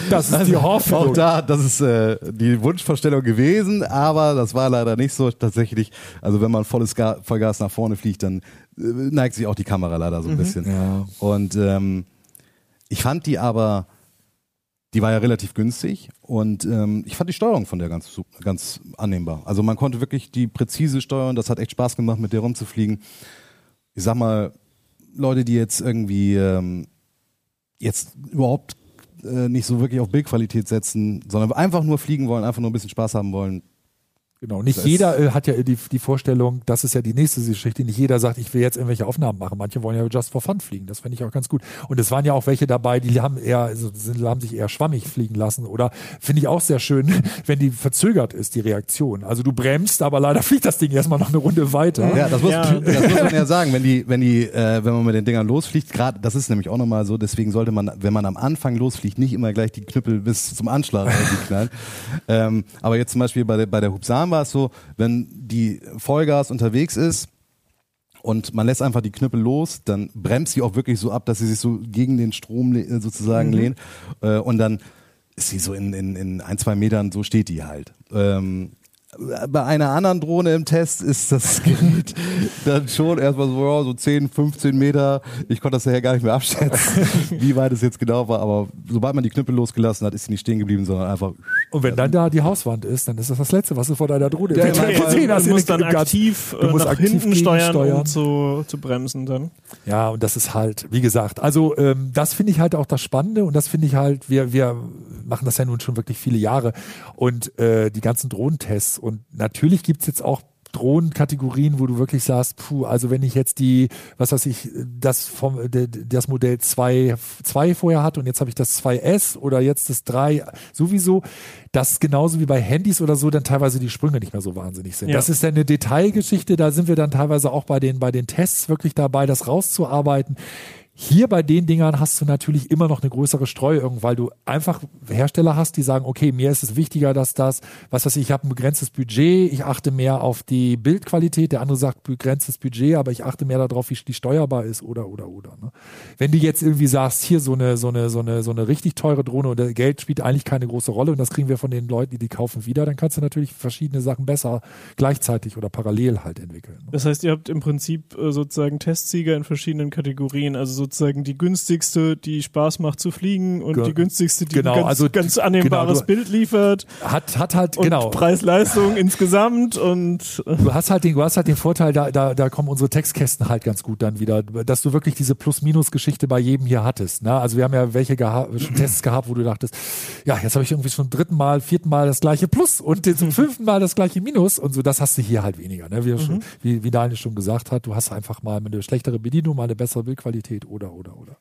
das [laughs] Das ist die Hoffnung. Auch da, das ist äh, die Wunschvorstellung gewesen, aber das war leider nicht so tatsächlich. Also wenn man volles Ga Vollgas nach vorne fliegt, dann äh, neigt sich auch die Kamera leider so ein bisschen. Ja. Und ähm, ich fand die aber, die war ja relativ günstig und ähm, ich fand die Steuerung von der ganz, ganz annehmbar. Also man konnte wirklich die präzise steuern, das hat echt Spaß gemacht, mit der rumzufliegen. Ich sag mal, Leute, die jetzt irgendwie ähm, jetzt überhaupt äh, nicht so wirklich auf Bildqualität setzen, sondern einfach nur fliegen wollen, einfach nur ein bisschen Spaß haben wollen. Genau, nicht Das- jeder äh, hat ja die, die Vorstellung, das ist ja die nächste Geschichte, nicht jeder sagt, ich will jetzt irgendwelche Aufnahmen machen. Manche wollen ja just for fun fliegen, das fände ich auch ganz gut. Und es waren ja auch welche dabei, die haben eher, also sind, haben sich eher schwammig fliegen lassen oder finde ich auch sehr schön, [laughs] wenn die verzögert ist, die Reaktion. Also du bremst, aber leider fliegt das Ding erstmal noch eine Runde weiter. Ja, das muss, Ja. das muss man ja [laughs] sagen, wenn die, wenn die, äh, wenn man mit den Dingern losfliegt, gerade, das ist nämlich auch nochmal so, deswegen sollte man, wenn man am Anfang losfliegt, nicht immer gleich die Knüppel bis zum Anschlag knallen. [laughs] Ähm, aber jetzt zum Beispiel bei der, bei der Hubsan war es so, wenn die Vollgas unterwegs ist, und man lässt einfach die Knüppel los, dann bremst sie auch wirklich so ab, dass sie sich so gegen den Strom äh, sozusagen lehnt. Äh, und dann ist sie so in, in, in ein, zwei Metern, so steht die halt. Ähm, bei einer anderen Drohne im Test ist das [laughs] Gerät dann schon erstmal so, ja, so 10, 15 Meter. Ich konnte das daher gar nicht mehr abschätzen, [laughs] wie weit es jetzt genau war. Aber sobald man die Knüppel losgelassen hat, ist sie nicht stehen geblieben, sondern einfach. Und wenn dann da die Hauswand ist, dann ist das das Letzte, was du vor deiner Drohne Ja, gesehen hast du musst dann aktiv Du äh, musst nach aktiv hinten steuern, gegensteuern. um zu, zu bremsen dann. Ja, und das ist halt, wie gesagt, also ähm, das finde ich halt auch das Spannende und das finde ich halt, wir, wir machen das ja nun schon wirklich viele Jahre und äh, die ganzen Drohnentests und natürlich gibt's jetzt auch Drohnenkategorien, wo du wirklich sagst, puh, also wenn ich jetzt die, was weiß ich, das vom das Modell 2, 2 vorher hatte und jetzt habe ich das 2S oder jetzt das 3, sowieso, das genauso wie bei Handys oder so dann teilweise die Sprünge nicht mehr so wahnsinnig sind. Ja. Das ist dann eine Detailgeschichte, da sind wir dann teilweise auch bei den, bei den Tests wirklich dabei, das rauszuarbeiten. Hier bei den Dingern hast du natürlich immer noch eine größere Streuung, weil du einfach Hersteller hast, die sagen, okay, mir ist es wichtiger, dass das, was weiß ich, ich habe ein begrenztes Budget, ich achte mehr auf die Bildqualität, der andere sagt begrenztes Budget, aber ich achte mehr darauf, wie die steuerbar ist oder oder oder. Ne? Wenn du jetzt irgendwie sagst, hier so eine so eine so eine so eine richtig teure Drohne und Geld spielt eigentlich keine große Rolle und das kriegen wir von den Leuten, die die kaufen, wieder, dann kannst du natürlich verschiedene Sachen besser gleichzeitig oder parallel halt entwickeln. Ne? Das heißt, ihr habt im Prinzip äh, sozusagen Testsieger in verschiedenen Kategorien. Also sozusagen die günstigste, die Spaß macht zu fliegen und Ge- die günstigste, die genau, ein ganz, also ganz genau, annehmbares du- Bild liefert Hat hat halt und genau Preis-Leistung [laughs] insgesamt und äh, Du hast halt den, du hast halt den Vorteil, da, da, da kommen unsere Textkästen halt ganz gut dann wieder, dass du wirklich diese Plus-Minus-Geschichte bei jedem hier hattest. Ne? Also wir haben ja welche geha Tests gehabt, wo du dachtest, ja, jetzt habe ich irgendwie schon dritten Mal, vierten Mal das gleiche Plus und zum fünften Mal das gleiche Minus und so, das hast du hier halt weniger. Ne? Wie, schon, wie, wie Daniel schon gesagt hat, du hast einfach mal eine schlechtere Bedienung, mal eine bessere Bildqualität oder, oder, oder.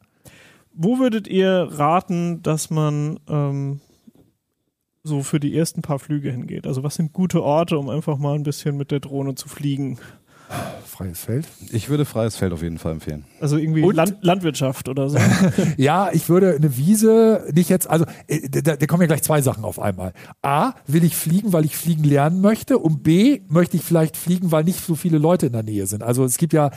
Wo würdet ihr raten, dass man ähm, so für die ersten paar Flüge hingeht? Also was sind gute Orte, um einfach mal ein bisschen mit der Drohne zu fliegen? Freies Feld. Ich würde freies Feld auf jeden Fall empfehlen. Also irgendwie Land Landwirtschaft oder so. [laughs] Ja, ich würde eine Wiese nicht jetzt, also äh, da, da kommen ja gleich zwei Sachen auf einmal. A, will ich fliegen, weil ich fliegen lernen möchte und B, möchte ich vielleicht fliegen, weil nicht so viele Leute in der Nähe sind. Also es gibt ja,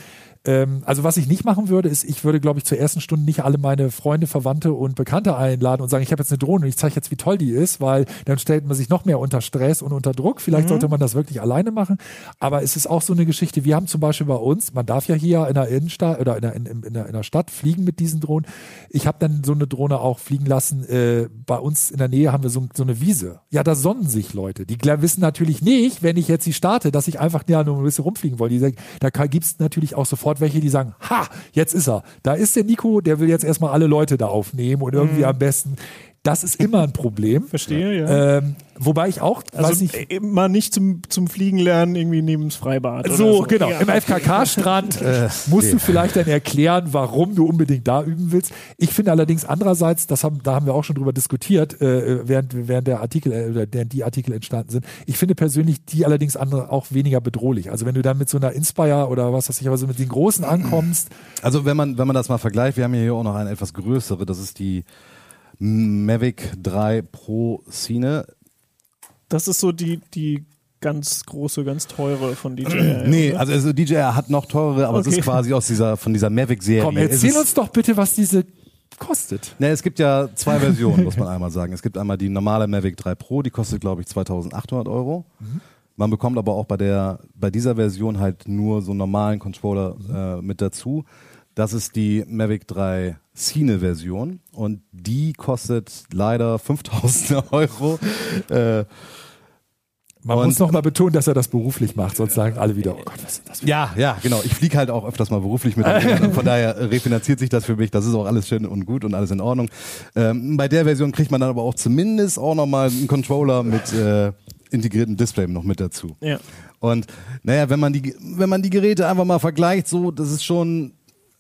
ähm, also was ich nicht machen würde, ist, ich würde, glaube ich, zur ersten Stunde nicht alle meine Freunde, Verwandte und Bekannte einladen und sagen, ich habe jetzt eine Drohne und ich zeige jetzt, wie toll die ist, weil dann stellt man sich noch mehr unter Stress und unter Druck. Vielleicht sollte man das wirklich alleine machen. Aber es ist auch so eine Geschichte, wir haben zum Beispiel bei uns, man darf ja hier in der Innenstadt oder in der, in, in, in der Stadt fliegen mit diesen Drohnen. Ich habe dann so eine Drohne auch fliegen lassen. Äh, bei uns in der Nähe haben wir so, so eine Wiese. Ja, da sonnen sich Leute. Die wissen natürlich nicht, wenn ich jetzt sie starte, dass ich einfach ja, nur ein bisschen rumfliegen wollte. Da gibt es natürlich auch sofort welche, die sagen, ha, jetzt ist er. Da ist der Nico, der will jetzt erstmal alle Leute da aufnehmen und irgendwie am besten Das ist immer ein Problem. Verstehe, ja. Ähm, wobei ich auch, weiß also nicht, äh, mal nicht zum, zum Fliegen lernen, irgendwie neben das Freibad. oder So, so, genau. Ja. Im FKK-Strand äh, musst du vielleicht dann erklären, warum du unbedingt da üben willst. Ich finde allerdings andererseits, das haben, da haben wir auch schon drüber diskutiert, äh, während, während der Artikel, äh, oder während die Artikel entstanden sind. Ich finde persönlich die allerdings andere auch weniger bedrohlich. Also wenn du dann mit so einer Inspire oder was weiß ich, aber so mit den großen ankommst, Also wenn man, wenn man das mal vergleicht, wir haben hier auch noch eine etwas größere, das ist die Mavic 3 Pro Cine. Das ist so die, die ganz große, ganz teure von DJI. Nee, oder? also, also DJI hat noch teurere, aber es Okay. ist quasi aus dieser, von dieser Mavic-Serie. komm, Es erzähl uns doch bitte, was diese kostet. Ne, es gibt ja zwei Versionen, muss man einmal sagen. Es gibt einmal die normale Mavic 3 Pro, die kostet glaube ich 2800 Euro. Man bekommt aber auch bei der bei dieser Version halt nur so einen normalen Controller äh, mit dazu. Das ist die Mavic 3 Cine Version und die kostet leider [laughs] 5000 Euro. Äh, Man Und- muss noch mal betonen, dass er das beruflich macht, sonst sagen alle wieder, oh Gott, was ist das für Ja, ja, genau. Ich fliege halt auch öfters mal beruflich mit. dem Von daher refinanziert sich das für mich. Das ist auch alles schön und gut und alles in Ordnung. Ähm, bei der Version kriegt man dann aber auch zumindest auch nochmal einen Controller mit äh, integriertem Display noch mit dazu. Ja. Und naja, wenn man die, wenn man die Geräte einfach mal vergleicht, so, das ist schon,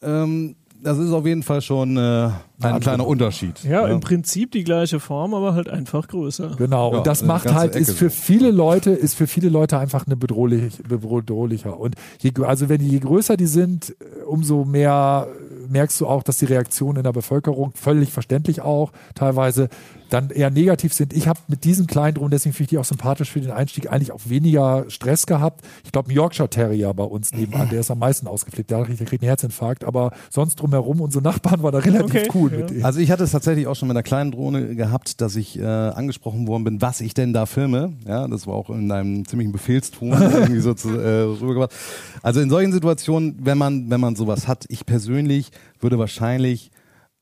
ähm, das ist auf jeden Fall schon äh, ein kleiner Unterschied. Ja, im Prinzip die gleiche Form, aber halt einfach größer. Genau, Ja, und das macht halt, ist für so. viele Leute, ist für viele Leute einfach eine bedrohlich, bedrohlicher. Und je, also wenn die, je größer die sind, äh, umso mehr äh, merkst du auch, dass die Reaktionen in der Bevölkerung völlig verständlich auch teilweise dann eher negativ sind. Ich habe mit diesem kleinen Drohnen, deswegen finde ich die auch sympathisch für den Einstieg, eigentlich auch weniger Stress gehabt. Ich glaube, ein Yorkshire Terrier bei uns nebenan, der ist am meisten ausgeflippt. Der, kriegt- der kriegt einen Herzinfarkt, aber sonst drumherum, unsere Nachbarn waren da [laughs] relativ Okay, cool ja. mit denen. Also ich hatte es tatsächlich auch schon mit einer kleinen Drohne gehabt, dass ich äh, angesprochen worden bin, was ich denn da filme. Ja, das war auch in einem ziemlichen Befehlston [laughs] irgendwie so zu, äh, rübergebracht. Also in solchen Situationen, wenn man wenn man sowas hat, ich persönlich würde wahrscheinlich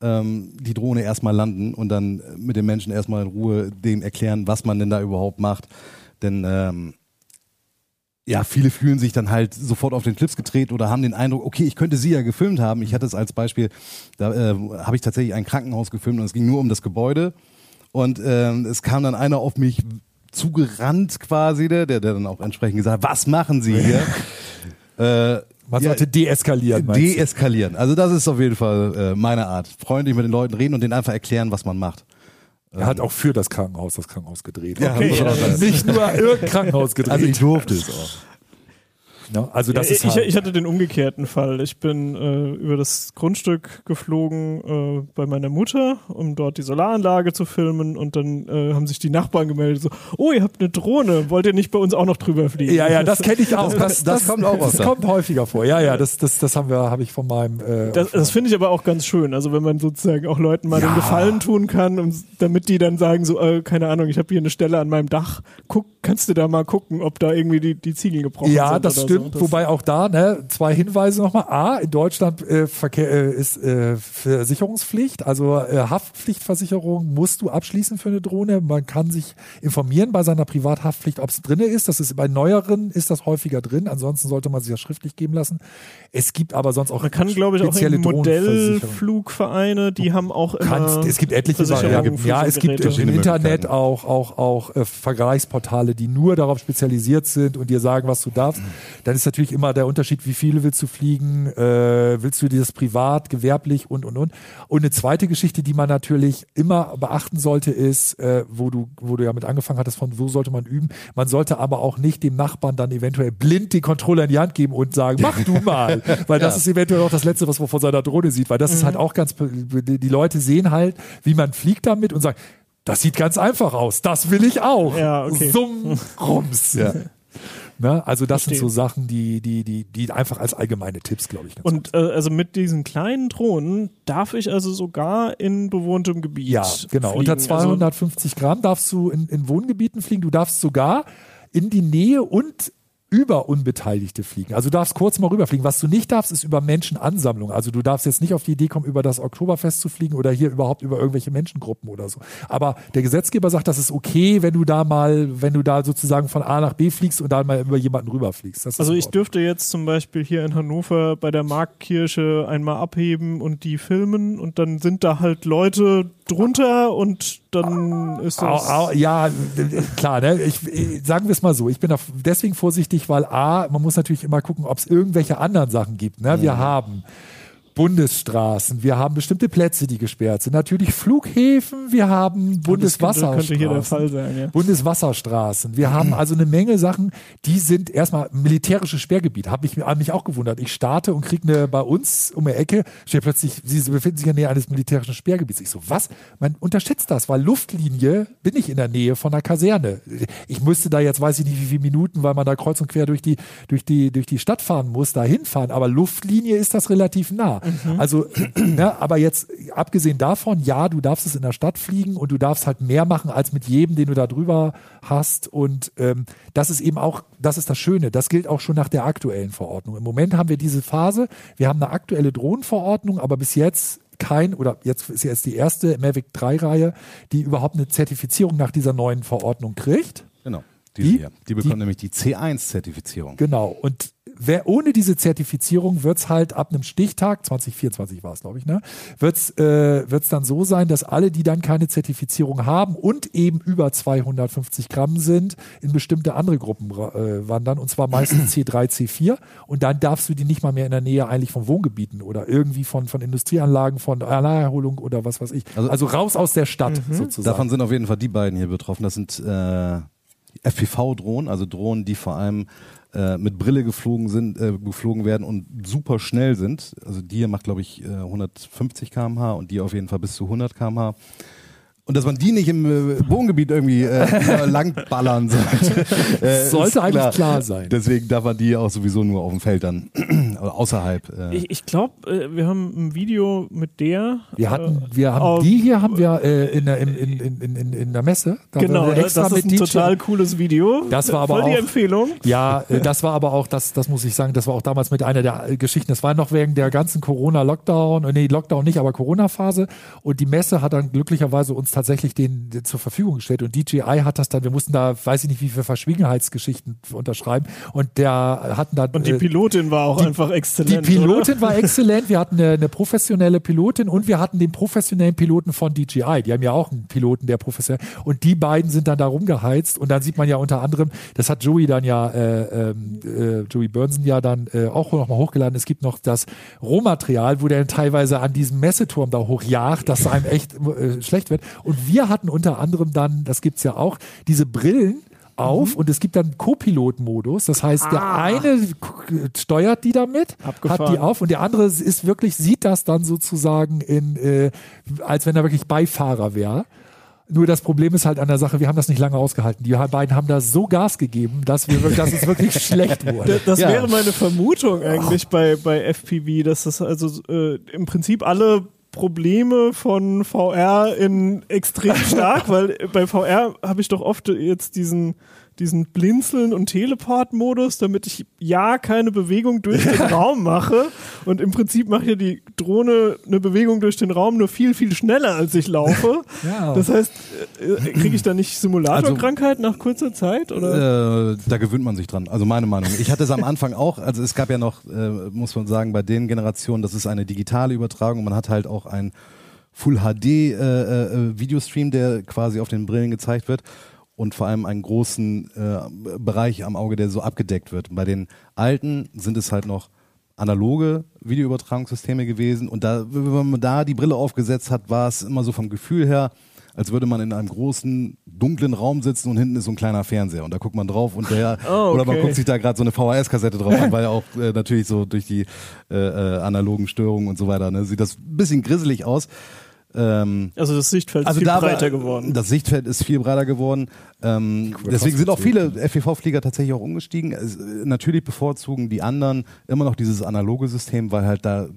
ähm, die Drohne erstmal landen und dann mit den Menschen erstmal in Ruhe dem erklären, was man denn da überhaupt macht. Denn ähm, ja, viele fühlen sich dann halt sofort auf den Schlips gedreht oder haben den Eindruck, okay, ich könnte sie ja gefilmt haben. Ich hatte es als Beispiel, da äh, habe ich tatsächlich ein Krankenhaus gefilmt und es ging nur um das Gebäude. Und ähm, es kam dann einer auf mich zugerannt quasi, der, der dann auch entsprechend gesagt hat, was machen Sie hier? [laughs] äh, Man ja, sollte deeskalieren. meinst du? deeskalieren. Also das ist auf jeden Fall äh, meine Art. Freundlich mit den Leuten reden und denen einfach erklären, was man macht. Er hat auch für das Krankenhaus das Krankenhaus gedreht. Ja, Okay, ja. Nicht nur irgendein Krankenhaus gedreht. Also ich durfte es auch. Ja, also das Ja, ist ich, halt, ich hatte den umgekehrten Fall. Ich bin äh, über das Grundstück geflogen äh, bei meiner Mutter, um dort die Solaranlage zu filmen und dann äh, haben sich die Nachbarn gemeldet so, oh, ihr habt eine Drohne, wollt ihr nicht bei uns auch noch drüber fliegen? ja, ja, das [laughs] kenne ich auch. Das, das kommt auch Das kommt häufiger vor. Ja, ja, das, das, das haben wir, habe ich von meinem. Äh, Das, das finde ich aber auch ganz schön. Also wenn man sozusagen auch Leuten mal Ja. den Gefallen tun kann, um, damit die dann sagen so, äh, keine Ahnung, ich habe hier eine Stelle an meinem Dach, guck, kannst du da mal gucken, ob da irgendwie die, die Ziegel gebrochen ja, sind das oder stimmt. so. Das- Wobei auch da, ne, zwei Hinweise nochmal. A, in Deutschland äh, Verkehr, äh, ist äh, Versicherungspflicht, also äh, Haftpflichtversicherung musst du abschließen für eine Drohne. Man kann sich informieren bei seiner Privathaftpflicht, ob es drinne ist. Das ist bei neueren ist das häufiger drin. Ansonsten sollte man sich das schriftlich geben lassen. Es gibt aber sonst auch Man kann, glaube ich, auch. Modellflugvereine, die haben auch immer kannst, es gibt etliche Varianten. Ja, es gibt im Internet auch, auch, auch äh, Vergleichsportale, die nur darauf spezialisiert sind und dir sagen, was du darfst. Dann ist natürlich immer der Unterschied, wie viele willst du fliegen, äh, willst du dir das privat, gewerblich und, und, und. Und eine zweite Geschichte, die man natürlich immer beachten sollte, ist, äh, wo du, wo du ja mit angefangen hattest, von wo sollte man üben. Man sollte aber auch nicht dem Nachbarn dann eventuell blind den Controller in die Hand geben und sagen, mach du mal. [laughs] Weil das ist eventuell auch das Letzte, was man von seiner Drohne sieht. Weil das ist halt auch ganz, die die Leute sehen halt, wie man fliegt damit und sagen, das sieht ganz einfach aus. Das will ich auch. Ja, okay. Summ, Rums. Ja. Ne? Also das sind Verstehe. so Sachen, die, die, die, die einfach als allgemeine Tipps, glaube ich, Und äh, also mit diesen kleinen Drohnen darf ich also sogar in bewohntem Gebiet. Ja, genau. Fliegen. Unter Also, 250 Gramm darfst du in, in Wohngebieten fliegen. Du darfst sogar in die Nähe und über Unbeteiligte fliegen. Also du darfst kurz mal rüberfliegen. Was du nicht darfst, ist über Menschenansammlung. Also du darfst jetzt nicht auf die Idee kommen, über das Oktoberfest zu fliegen oder hier überhaupt über irgendwelche Menschengruppen oder so. Aber der Gesetzgeber sagt, das ist okay, wenn du da mal, wenn du da sozusagen von A nach B fliegst und dann mal über jemanden rüberfliegst. Das also ich dürfte jetzt zum Beispiel hier in Hannover bei der Marktkirche einmal abheben und die filmen und dann sind da halt Leute, drunter und dann ist das. Au, au, ja, klar, ne? ich, sagen wir es mal so. Ich bin da deswegen vorsichtig, weil A, man muss natürlich immer gucken, ob es irgendwelche anderen Sachen gibt. Ne? Wir haben Bundesstraßen, wir haben bestimmte Plätze, die gesperrt sind. Natürlich Flughäfen, wir haben Bundeswasserstraßen. könnte hier der Fall sein, ja. Bundeswasserstraßen. Wir haben also eine Menge Sachen, die sind erstmal militärisches Sperrgebiet. Habe ich an mich auch gewundert. Ich starte und kriege eine bei uns um die Ecke, steht plötzlich, sie befinden sich in der Nähe eines militärischen Sperrgebiets. Ich so, was? Man unterschätzt das, weil Luftlinie bin ich in der Nähe von einer Kaserne. Ich müsste da jetzt, weiß ich nicht, wie viele Minuten, weil man da kreuz und quer durch die, durch die, durch die Stadt fahren muss, da hinfahren. Aber Luftlinie ist das relativ nah. Also, [clears throat] ne, aber jetzt abgesehen davon, ja, du darfst es in der Stadt fliegen und du darfst halt mehr machen als mit jedem, den du da drüber hast. Und ähm, das ist eben auch, das ist das Schöne. Das gilt auch schon nach der aktuellen Verordnung. Im Moment haben wir diese Phase. Wir haben eine aktuelle Drohnenverordnung, aber bis jetzt kein, oder jetzt ist jetzt die erste Mavic 3 Reihe, die überhaupt eine Zertifizierung nach dieser neuen Verordnung kriegt. Genau. Die? hier. Die bekommt Die- nämlich die C1-Zertifizierung. Genau. Und wer, ohne diese Zertifizierung wird's halt ab einem Stichtag, 2024 war es, glaube ich, ne, wird's äh, wird's dann so sein, dass alle, die dann keine Zertifizierung haben und eben über 250 Gramm sind, in bestimmte andere Gruppen äh, wandern, und zwar meistens [clears throat] C3, C4. Und dann darfst du die nicht mal mehr in der Nähe eigentlich von Wohngebieten oder irgendwie von, von Industrieanlagen, von Naherholung oder was weiß ich. Also, Also- raus aus der Stadt sozusagen. Davon sind auf jeden Fall die beiden hier betroffen. Das sind äh, FPV-Drohnen, also Drohnen, die vor allem äh, mit Brille geflogen sind, äh, geflogen werden und super schnell sind. Also die hier macht, glaube ich, äh, 150 km/h und die auf jeden Fall bis zu 100 km/h. Und dass man die nicht im äh, Wohngebiet irgendwie äh, lang ballern sollte. [laughs] Äh, Sollte eigentlich klar sein. Deswegen darf man die auch sowieso nur auf dem Feld dann [clears throat] oder außerhalb. Äh, Ich, ich glaube, äh, wir haben ein Video mit der. Wir hatten, äh, wir haben auf- die hier haben wir äh, in, der, in, in, in, in, in der Messe. Da Genau, das, das ist ein DJ. total cooles Video. Das war aber Voll die auch- Empfehlung. Ja, äh, das war aber auch, das, das muss ich sagen, das war auch damals mit einer der Geschichten. Das war noch wegen der ganzen Corona-Lockdown, nee, Lockdown nicht, aber Corona-Phase. Und die Messe hat dann glücklicherweise uns tatsächlich den, den zur Verfügung gestellt. Und DJI hat das dann, wir mussten da, weiß ich nicht, wie viele Verschwiegenheitsgeschichten unterschreiben. Und der hatten dann. Und die äh, Pilotin war auch die- einfach Die exzellent. Pilotin oder? war [laughs] exzellent. Wir hatten eine, eine professionelle Pilotin und wir hatten den professionellen Piloten von DJI. Die haben ja auch einen Piloten, der professionell. Und die beiden sind dann da rumgeheizt. Und dann sieht man ja unter anderem, das hat Joey dann ja, äh, ähm, äh, Joey Burnson ja dann äh, auch nochmal hochgeladen. Es gibt noch das Rohmaterial, wo der dann teilweise an diesem Messeturm da hochjagt, dass einem echt äh, schlecht wird. Und wir hatten unter anderem dann, das gibt's ja auch, diese Brillen auf und es gibt dann Co-Pilot-Modus. Das heißt, der eine steuert die damit, hat Abgefahren. die auf und der andere ist wirklich, sieht das dann sozusagen in, äh, als wenn er wirklich Beifahrer wäre. Nur das Problem ist halt an der Sache, wir haben das nicht lange ausgehalten. Die beiden haben da so Gas gegeben, dass, wir, dass es wirklich [laughs] schlecht wurde. Das Ja. wäre meine Vermutung eigentlich bei, bei FPV, dass das also äh, im Prinzip alle Probleme von VR in extrem stark, [laughs] weil bei VR habe ich doch oft jetzt diesen diesen Blinzeln- und Teleport-Modus, damit ich ja keine Bewegung durch den [laughs] Raum mache. Und im Prinzip macht ja die Drohne eine Bewegung durch den Raum nur viel, viel schneller, als ich laufe. [laughs] Ja. Das heißt, äh, kriege ich da nicht Simulatorkrankheit nach kurzer Zeit? Oder? Äh, da gewöhnt man sich dran. Also meine Meinung. Ich hatte es am Anfang auch. Also es gab ja noch, äh, muss man sagen, bei den Generationen, das ist eine digitale Übertragung. Man hat halt auch ein Full HD äh, äh, Videostream, der quasi auf den Brillen gezeigt wird und vor allem einen großen äh, Bereich am Auge, der so abgedeckt wird. Bei den alten sind es halt noch analoge Videoübertragungssysteme gewesen und da, wenn man da die Brille aufgesetzt hat, war es immer so vom Gefühl her, als würde man in einem großen, dunklen Raum sitzen und hinten ist so ein kleiner Fernseher und da guckt man drauf und der, [laughs] Oh, oder man okay. guckt sich da gerade so eine VHS-Kassette drauf an, weil ja auch äh, natürlich so durch die äh, äh, analogen Störungen und so weiter, ne, sieht das ein bisschen grisselig aus. Ähm, Also das Sichtfeld ist also viel da war- breiter geworden. Das Sichtfeld ist viel breiter geworden. Ähm, deswegen sind auch viele FPV-Flieger tatsächlich auch umgestiegen. Es, äh, natürlich bevorzugen die anderen immer noch dieses analoge System, weil halt da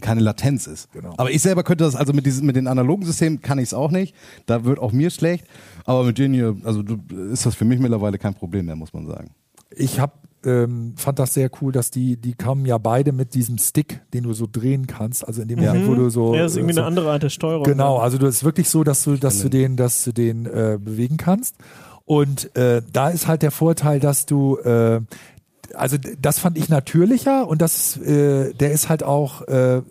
keine Latenz ist. Genau. Aber ich selber könnte das, also mit diesem, mit den analogen Systemen kann ich es auch nicht. Da wird auch mir schlecht. Aber mit denen hier, also du- ist das für mich mittlerweile kein Problem mehr, muss man sagen. ich hab, ähm, fand das sehr cool, dass die, die kamen ja beide mit diesem Stick, den du so drehen kannst. Also in dem Moment, wo du so. ja, das ist irgendwie so, eine andere Art der Steuerung. Genau, also das ist wirklich so, dass du, dass du den, dass du den äh, bewegen kannst. Und äh, da ist halt der Vorteil, dass du äh, also das fand ich natürlicher und das, äh, der ist halt auch äh,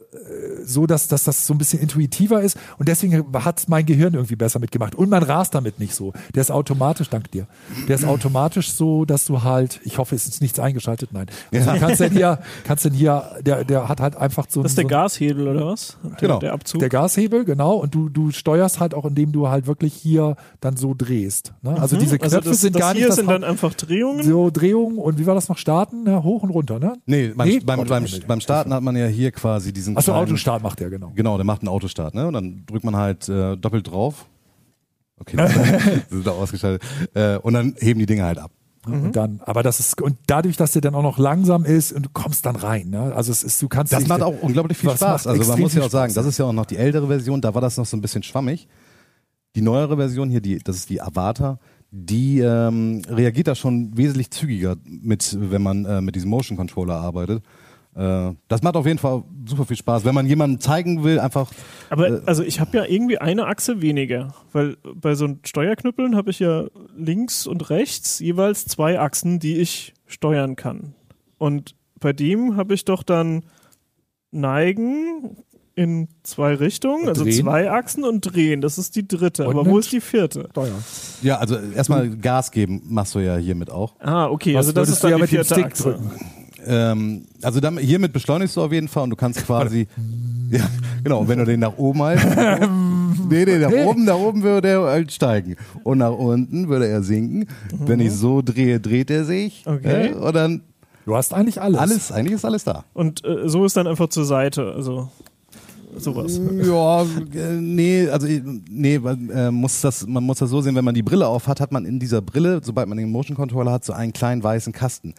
so, dass, dass das so ein bisschen intuitiver ist und deswegen hat mein Gehirn irgendwie besser mitgemacht und man rast damit nicht so. Der ist automatisch, dank dir, der ist [clears throat] automatisch so, dass du halt, ich hoffe, es ist nichts eingeschaltet, nein. Also du [laughs] kannst denn hier, kannst denn hier, der, der hat halt einfach so Das ist der so Gashebel oder was? Der, Genau. Der Abzug. der Gashebel, genau, und du, du steuerst halt auch, indem du halt wirklich hier dann so drehst. Ne? Also diese Knöpfe also das, sind das gar hier nicht das sind dann einfach Drehungen. so Drehungen und wie war das noch starten? Ne? Hoch und runter, ne? Nee, beim, Nee? beim, beim, Automatik. beim Starten hat man ja hier quasi diesen Achso, Autostart macht der, genau. Genau, der macht einen Autostart, ne? Und dann drückt man halt äh, doppelt drauf. Okay, [laughs] [laughs] das ist da ausgeschaltet. Äh, und dann heben die Dinge halt ab. Und dann, aber das ist, und dadurch, dass der dann auch noch langsam ist und du kommst dann rein, ne? Also es ist, du kannst Das macht auch unglaublich viel Spaß. Also man muss ja auch sagen, Spaß, das ist ja auch noch die ältere Version, da war das noch so ein bisschen schwammig. Die neuere Version hier, die, das ist die Avatar, die ähm, reagiert da schon wesentlich zügiger mit, wenn man äh, mit diesem Motion Controller arbeitet. Äh, das macht auf jeden Fall super viel Spaß. Wenn man jemandem zeigen will, einfach Aber Äh, also ich habe ja irgendwie eine Achse weniger, weil bei so Steuerknüppeln habe ich ja links und rechts jeweils zwei Achsen, die ich steuern kann. Und bei dem habe ich doch dann neigen in zwei Richtungen, also drehen. zwei Achsen und drehen. Das ist die dritte. Und Aber wo ist die vierte? Steuer. Ja, also erstmal Gas geben machst du ja hiermit auch. Ah, okay, Was also das ist dann ja die mit dem vierte Stick Achse. drücken? Ähm, also damit, hiermit beschleunigst du auf jeden Fall und du kannst quasi. [laughs] Ja, genau, und wenn du den nach oben halt. [laughs] nee, nee, nach oben, nach oben würde er halt steigen. Und nach unten würde er sinken. Wenn ich so drehe, dreht er sich. Okay. Äh, und dann Du hast eigentlich alles. alles, eigentlich ist alles da. Und äh, so ist dann einfach zur Seite, also sowas. Ja, äh, nee, also äh, nee, äh, muss das, man muss das so sehen, wenn man die Brille auf hat, hat man in dieser Brille, sobald man den Motion Controller hat, so einen kleinen weißen Kasten.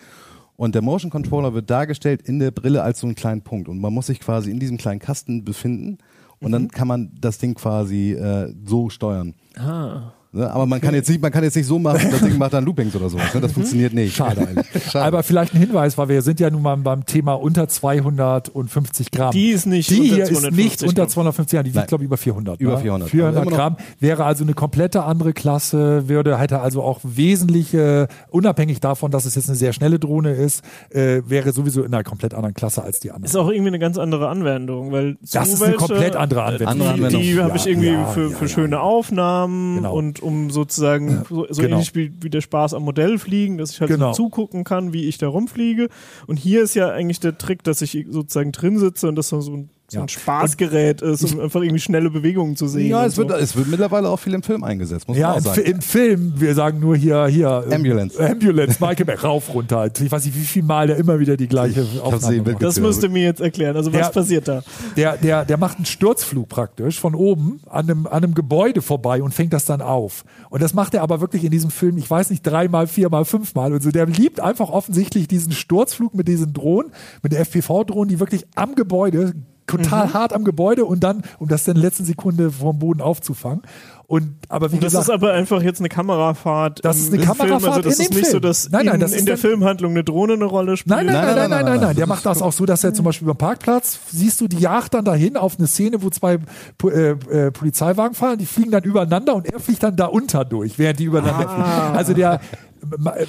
Und der Motion Controller wird dargestellt in der Brille als so einen kleinen Punkt. Und man muss sich quasi in diesem kleinen Kasten befinden. Und dann kann man das Ding quasi äh, so steuern. Ah. Ne? Aber man kann jetzt nicht, man kann jetzt nicht so machen, das Ding macht dann Loopings oder sowas. Ne? Das funktioniert nicht. Schade eigentlich. Schade. Aber vielleicht ein Hinweis, weil wir sind ja nun mal beim Thema unter 250 Gramm. Die ist nicht Die unter hier ist 250 nicht unter Gramm. 250 Gramm, die wiegt glaube ich über 400. Über ne? 400. 400 Also immer noch- Gramm wäre also eine komplette andere Klasse, würde hätte also auch wesentlich, äh, unabhängig davon, dass es jetzt eine sehr schnelle Drohne ist, äh, wäre sowieso in einer komplett anderen Klasse als die andere. Ist auch irgendwie eine ganz andere Anwendung, weil so Das ist eine komplett andere Anwendung. Andere Die, die habe ich irgendwie ja, für, ja, für ja. schöne Aufnahmen Genau. und um sozusagen so, so Genau. ähnlich wie, wie der Spaß am Modell fliegen, dass ich halt Genau. so zugucken kann, wie ich da rumfliege. Und hier ist ja eigentlich der Trick, dass ich sozusagen drin sitze und das so ein, so Ja. ein Spaßgerät ist, um einfach irgendwie schnelle Bewegungen zu sehen. ja, es wird, so. es wird mittlerweile auch viel im Film eingesetzt, muss man Ja, auch im, sagen. Im Film, wir sagen nur hier, hier. ähm, Ambulance. Ambulance, Michael Beck, rauf, runter. Ich weiß nicht, wie viel Mal der immer wieder die gleiche hab's Aufnahme macht. das musst du mir jetzt erklären. Also was Ja. passiert da? Der, der, der macht einen Sturzflug praktisch von oben an einem, an einem Gebäude vorbei und fängt das dann auf. Und das macht er aber wirklich in diesem Film, ich weiß nicht, dreimal, viermal, fünfmal und so. Der liebt einfach offensichtlich diesen Sturzflug mit diesen Drohnen, mit der FPV-Drohnen, die wirklich am Gebäude, total hart am Gebäude und dann, um das dann in der letzten Sekunde vom Boden aufzufangen. Und, aber wie Das gesagt, ist aber einfach jetzt eine Kamerafahrt. Das ist eine im Film. Kamerafahrt Also das in ist dem nicht so, Film. dass Nein, nein, in, das in ist der Filmhandlung eine Drohne eine Rolle spielt. Nein, nein, nein, nein, nein, nein, nein. Der Das macht das auch so, dass er zum Beispiel beim Parkplatz, siehst du, die jagt dann dahin auf eine Szene, wo zwei äh, äh, Polizeiwagen fahren, die fliegen dann übereinander und er fliegt dann da unter durch, während die übereinander fliegen. Also der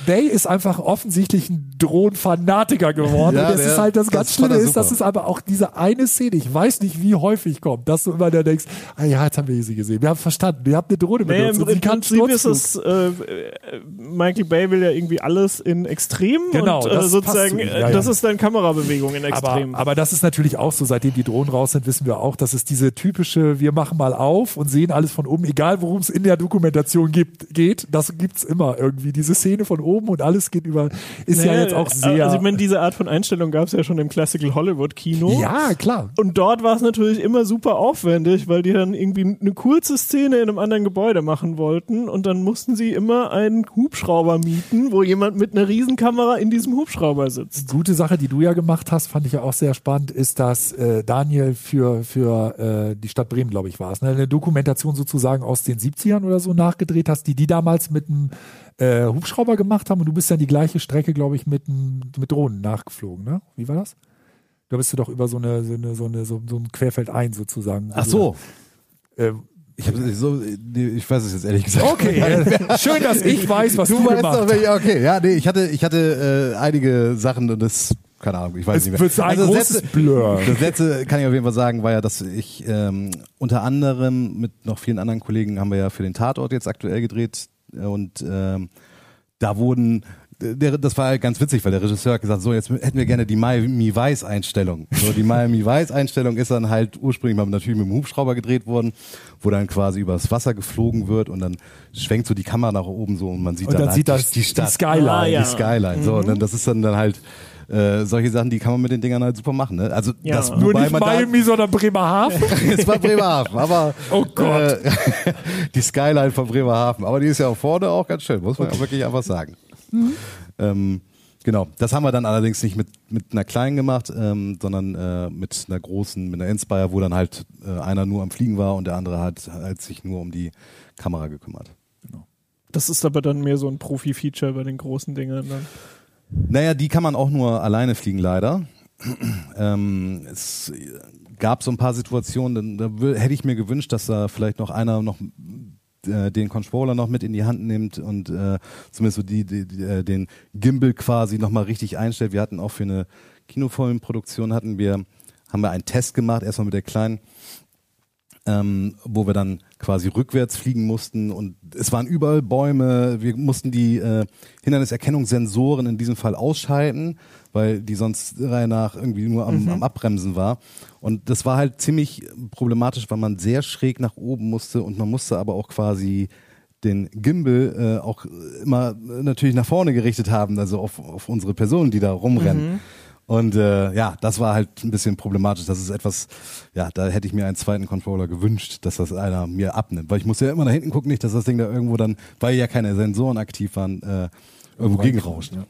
Bay ist einfach offensichtlich ein Drohnenfanatiker geworden. Ja, und das der- ist halt das das ganz Schlimme ist, dass es aber auch diese eine Szene, ich weiß nicht, wie häufig kommt, dass du immer da denkst, ah ja, jetzt haben wir sie gesehen. Wir haben verstanden, wir haben eine Drohne Naja, benutzt. im, und sie im kann Prinzip ist es, äh, Michael Bay will ja irgendwie alles in Extrem Genau, und das äh, passt sozusagen, äh, Ja, das ja. ist dann Kamerabewegung in Extrem. Aber, aber das ist natürlich auch so, seitdem die Drohnen raus sind, wissen wir auch, dass es diese typische, wir machen mal auf und sehen alles von oben, egal worum es in der Dokumentation gibt, geht, das gibt's immer irgendwie. Diese Szene von oben und alles geht über, ist ja Naja, jetzt auch sehr. Also ich meine, diese Art von Einstellung gab es ja schon im Classical Hollywood Kino. ja, klar. Und dort war es natürlich immer super aufwendig, weil die dann irgendwie eine kurze Szene in einem anderen Gebäude machen wollten und dann mussten sie immer einen Hubschrauber mieten, wo jemand mit einer Riesenkamera in diesem Hubschrauber sitzt. Gute Sache, die du ja gemacht hast, fand ich ja auch sehr spannend, ist, dass äh, Daniel für, für äh, die Stadt Bremen, glaube ich, war es, ne, eine Dokumentation sozusagen aus den 70ern oder so nachgedreht hast, die die damals mit einem äh, Hubschrauber gemacht haben und du bist dann die gleiche Strecke, glaube ich, mit, mit Drohnen nachgeflogen, ne? Wie war das? Da bist du doch über so eine, so eine, so eine, so, so ein Querfeld ein sozusagen. Ach so. Äh, Ich, hab, so, nee, ich weiß es jetzt ehrlich gesagt. Okay, schön, dass ich weiß, was du, du weißt gemacht hast. okay, ja, nee, ich hatte, ich hatte äh, einige Sachen und das, keine Ahnung, ich weiß Es nicht mehr. wird ein das großes letzte, Blur. Das letzte kann ich auf jeden Fall sagen, war ja, dass ich ähm, unter anderem mit noch vielen anderen Kollegen haben wir ja für den Tatort jetzt aktuell gedreht und ähm, da wurden der, das war halt ganz witzig, weil der Regisseur hat gesagt, so jetzt hätten wir gerne die Miami Vice Einstellung. So die Miami Vice Einstellung ist dann halt ursprünglich mal natürlich mit dem Hubschrauber gedreht worden, wo dann quasi übers Wasser geflogen wird und dann schwenkt so die Kamera nach oben so und man sieht Und dann halt sieht das die, die Stadt, die Skyline. Ah, ja. die Skyline. So, und dann, das ist dann, dann halt äh, solche Sachen, die kann man mit den Dingern halt super machen. Ne? Also Ja. das, Nur nicht man da- Miami, sondern Bremerhaven. [laughs] es war Bremerhaven, aber [laughs] Oh Gott. Äh, [laughs] die Skyline von Bremerhaven, aber die ist ja auch vorne auch ganz schön, muss man ja wirklich einfach sagen. Ähm, genau, das haben wir dann allerdings nicht mit mit einer kleinen gemacht, ähm, sondern äh, mit einer großen, mit einer Inspire, wo dann halt äh, einer nur am Fliegen war und der andere hat, hat sich nur um die Kamera gekümmert. Das ist aber dann mehr so ein Profi-Feature bei den großen Dingern. Dann. Naja, die kann man auch nur alleine fliegen, leider. ähm, es gab so ein paar Situationen, da wür- hätte ich mir gewünscht, dass da vielleicht noch einer noch äh, den Controller noch mit in die Hand nimmt und äh, zumindest so die, die, die, äh, den Gimbal quasi nochmal richtig einstellt. Wir hatten auch für eine Kinofilmproduktion hatten wir, haben wir einen Test gemacht, erstmal mit der kleinen ähm, wo wir dann quasi rückwärts fliegen mussten und es waren überall Bäume. Wir mussten die äh, Hinderniserkennungssensoren in diesem Fall ausschalten, weil die sonst Reihe nach irgendwie nur am, am Abbremsen war. Und das war halt ziemlich problematisch, weil man sehr schräg nach oben musste und man musste aber auch quasi den Gimbal äh, auch immer natürlich nach vorne gerichtet haben, also auf, auf unsere Personen, die da rumrennen. Und äh, ja, das war halt ein bisschen problematisch. Das ist etwas, ja, da hätte ich mir einen zweiten Controller gewünscht, dass das einer mir abnimmt. Weil ich muss ja immer nach hinten gucken, nicht, dass das Ding da irgendwo dann, weil ja keine Sensoren aktiv waren, äh, irgendwo gegenrauscht. Ja.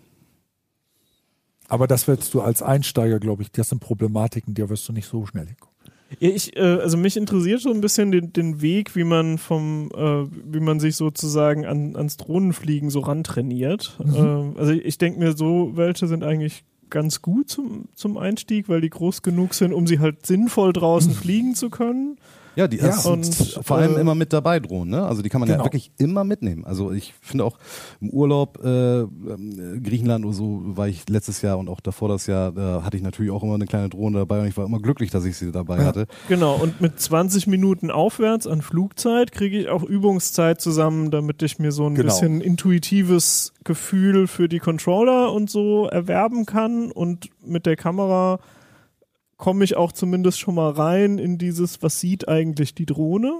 Aber das willst du als Einsteiger, glaube ich, das sind Problematiken, der wirst du nicht so schnell hinkommen. Ich, äh, also mich interessiert so ein bisschen den, den Weg, wie man vom, äh, wie man sich sozusagen an, ans Drohnenfliegen so rantrainiert. Ähm, also ich denke mir so, welche sind eigentlich ganz gut zum, zum Einstieg, weil die groß genug sind, um sie halt sinnvoll draußen [laughs] fliegen zu können. Ja, die Ja, und, vor allem äh, immer mit dabei drohen, ne? Also die kann man ja Genau. wirklich immer mitnehmen. Also ich finde auch im Urlaub äh, ähm, Griechenland oder so war ich letztes Jahr und auch davor das Jahr, da hatte ich natürlich auch immer eine kleine Drohne dabei und ich war immer glücklich, dass ich sie dabei hatte. Genau, und mit 20 Minuten aufwärts an Flugzeit kriege ich auch Übungszeit zusammen, damit ich mir so ein Genau. bisschen intuitives Gefühl für die Controller und so erwerben kann. Und mit der Kamera komme ich auch zumindest schon mal rein in dieses, was sieht eigentlich die Drohne.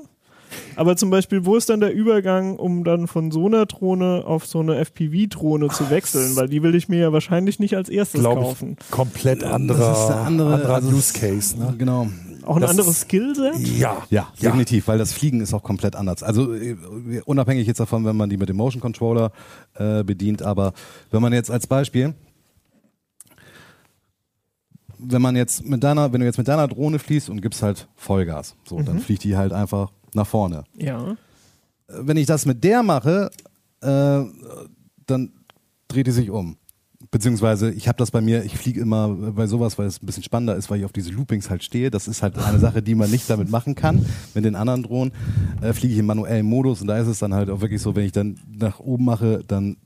Aber zum Beispiel, wo ist dann der Übergang, um dann von so einer Drohne auf so eine FPV-Drohne zu wechseln? Weil die will ich mir ja wahrscheinlich nicht als erstes Glaube kaufen. ich, komplett anderer, Das ist eine andere, anderer also Use Case. Ne? Genau. Auch ein Das anderes Skillset? Ja, Ja, definitiv, weil das Fliegen ist auch komplett anders. Also äh, unabhängig jetzt davon, wenn man die mit dem Motion Controller äh, bedient, aber wenn man jetzt als Beispiel, wenn man jetzt mit deiner, wenn du jetzt mit deiner Drohne fließt und gibst halt Vollgas, so, dann fliegt die halt einfach nach vorne. Ja. Äh, Wenn ich das mit der mache, äh, dann dreht die sich um. Beziehungsweise ich habe das bei mir, ich fliege immer bei sowas, weil es ein bisschen spannender ist, weil ich auf diese Loopings halt stehe. Das ist halt eine Sache, die man nicht damit machen kann. Mit den anderen Drohnen äh, fliege ich im manuellen Modus und da ist es dann halt auch wirklich so, wenn ich dann nach oben mache, dann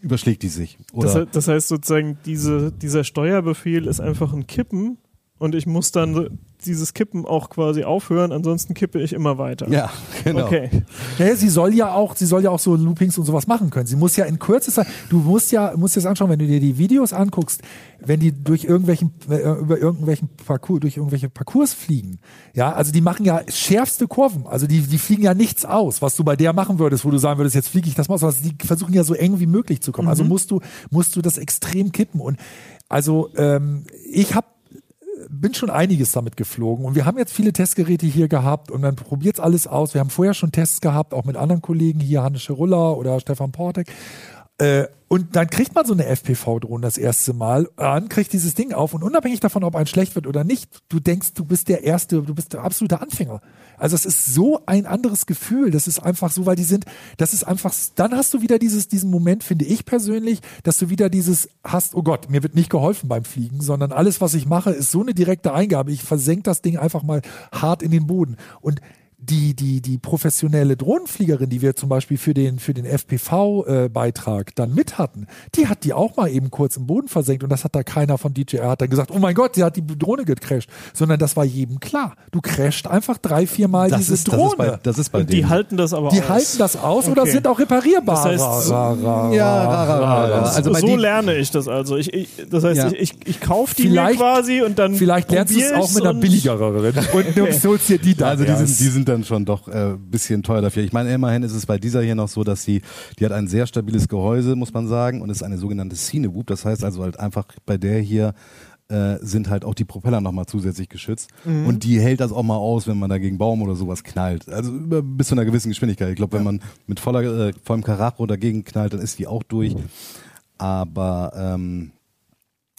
überschlägt die sich. Oder Das, das heißt sozusagen, diese, dieser Steuerbefehl ist einfach ein Kippen und ich muss dann dieses Kippen auch quasi aufhören, ansonsten kippe ich immer weiter. ja, genau. Okay. Ja, sie soll ja auch, sie soll ja auch so Loopings und sowas machen können. Sie muss ja in kürzester, du musst ja, musst dir das anschauen, wenn du dir die Videos anguckst, wenn die durch irgendwelchen, äh, über irgendwelchen Parcours, durch irgendwelche Parcours fliegen. Ja, also die machen ja schärfste Kurven. Also die, die fliegen ja nichts aus, was du bei der machen würdest, wo du sagen würdest, jetzt fliege ich das mal aus. Also die versuchen ja so eng wie möglich zu kommen. Also musst du, musst du das extrem kippen. Und also, ähm, ich habe bin schon einiges damit geflogen und wir haben jetzt viele Testgeräte hier gehabt und dann probiert's alles aus. Wir haben vorher schon Tests gehabt, auch mit anderen Kollegen hier, Hannes Schirulla oder Stefan Portek. Äh, und dann kriegt man so eine FPV-Drohne das erste Mal an, kriegt dieses Ding auf und unabhängig davon, ob ein schlecht wird oder nicht, du denkst, du bist der erste, du bist der absolute Anfänger. Also es ist so ein anderes Gefühl. Das ist einfach so, weil die sind, das ist einfach, dann hast du wieder dieses, diesen Moment, finde ich persönlich, dass du wieder dieses hast, oh Gott, mir wird nicht geholfen beim Fliegen, sondern alles, was ich mache, ist so eine direkte Eingabe. Ich versenke das Ding einfach mal hart in den Boden. Und die, die, die professionelle Drohnenfliegerin, die wir zum Beispiel für den, für den FPV-Beitrag dann mit hatten, die hat die auch mal eben kurz im Boden versenkt und das hat da keiner von DJR hat dann gesagt, oh mein Gott, sie hat die Drohne gecrashed, sondern das war jedem klar. Du crasht einfach drei, vier Mal Das diese ist, das Drohne. ist bei, das ist bei Und die denen. halten das aber die aus. halten das aus oder Okay. sind auch reparierbar. Das heißt, Ra, ra, Ja. Also bei so die- lerne ich das also. Ich, ich, das heißt, Ja. ich, ich, ich kaufe die Vielleicht- mir quasi und dann Vielleicht lernst du es auch mit einer und- billigeren und du holst dir die da. Also die sind, erst. Sind dann schon doch ein äh, bisschen teuer dafür. Ich meine, immerhin ist es bei dieser hier noch so, dass sie, die hat ein sehr stabiles Gehäuse, muss man sagen, und ist eine sogenannte Cinewoop. Das heißt also halt einfach bei der hier äh, sind halt auch die Propeller nochmal zusätzlich geschützt. Mhm. Und die hält das auch mal aus, wenn man da gegen Baum oder sowas knallt. Also über, bis zu einer gewissen Geschwindigkeit. Ich glaube, wenn man mit voller, äh, vollem Karacho dagegen knallt, dann ist die auch durch. Aber ähm,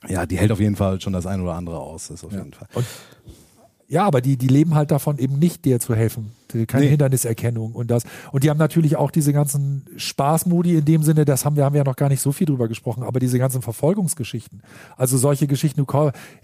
ja, die hält auf jeden Fall schon das ein oder andere aus. Das auf jeden Fall. Und ja, aber die, die leben halt davon, eben nicht dir zu helfen. Keine Nee. Hinderniserkennung und das. Und die haben natürlich auch diese ganzen Spaßmodi in dem Sinne, das haben wir, haben wir ja noch gar nicht so viel drüber gesprochen, aber diese ganzen Verfolgungsgeschichten. Also solche Geschichten,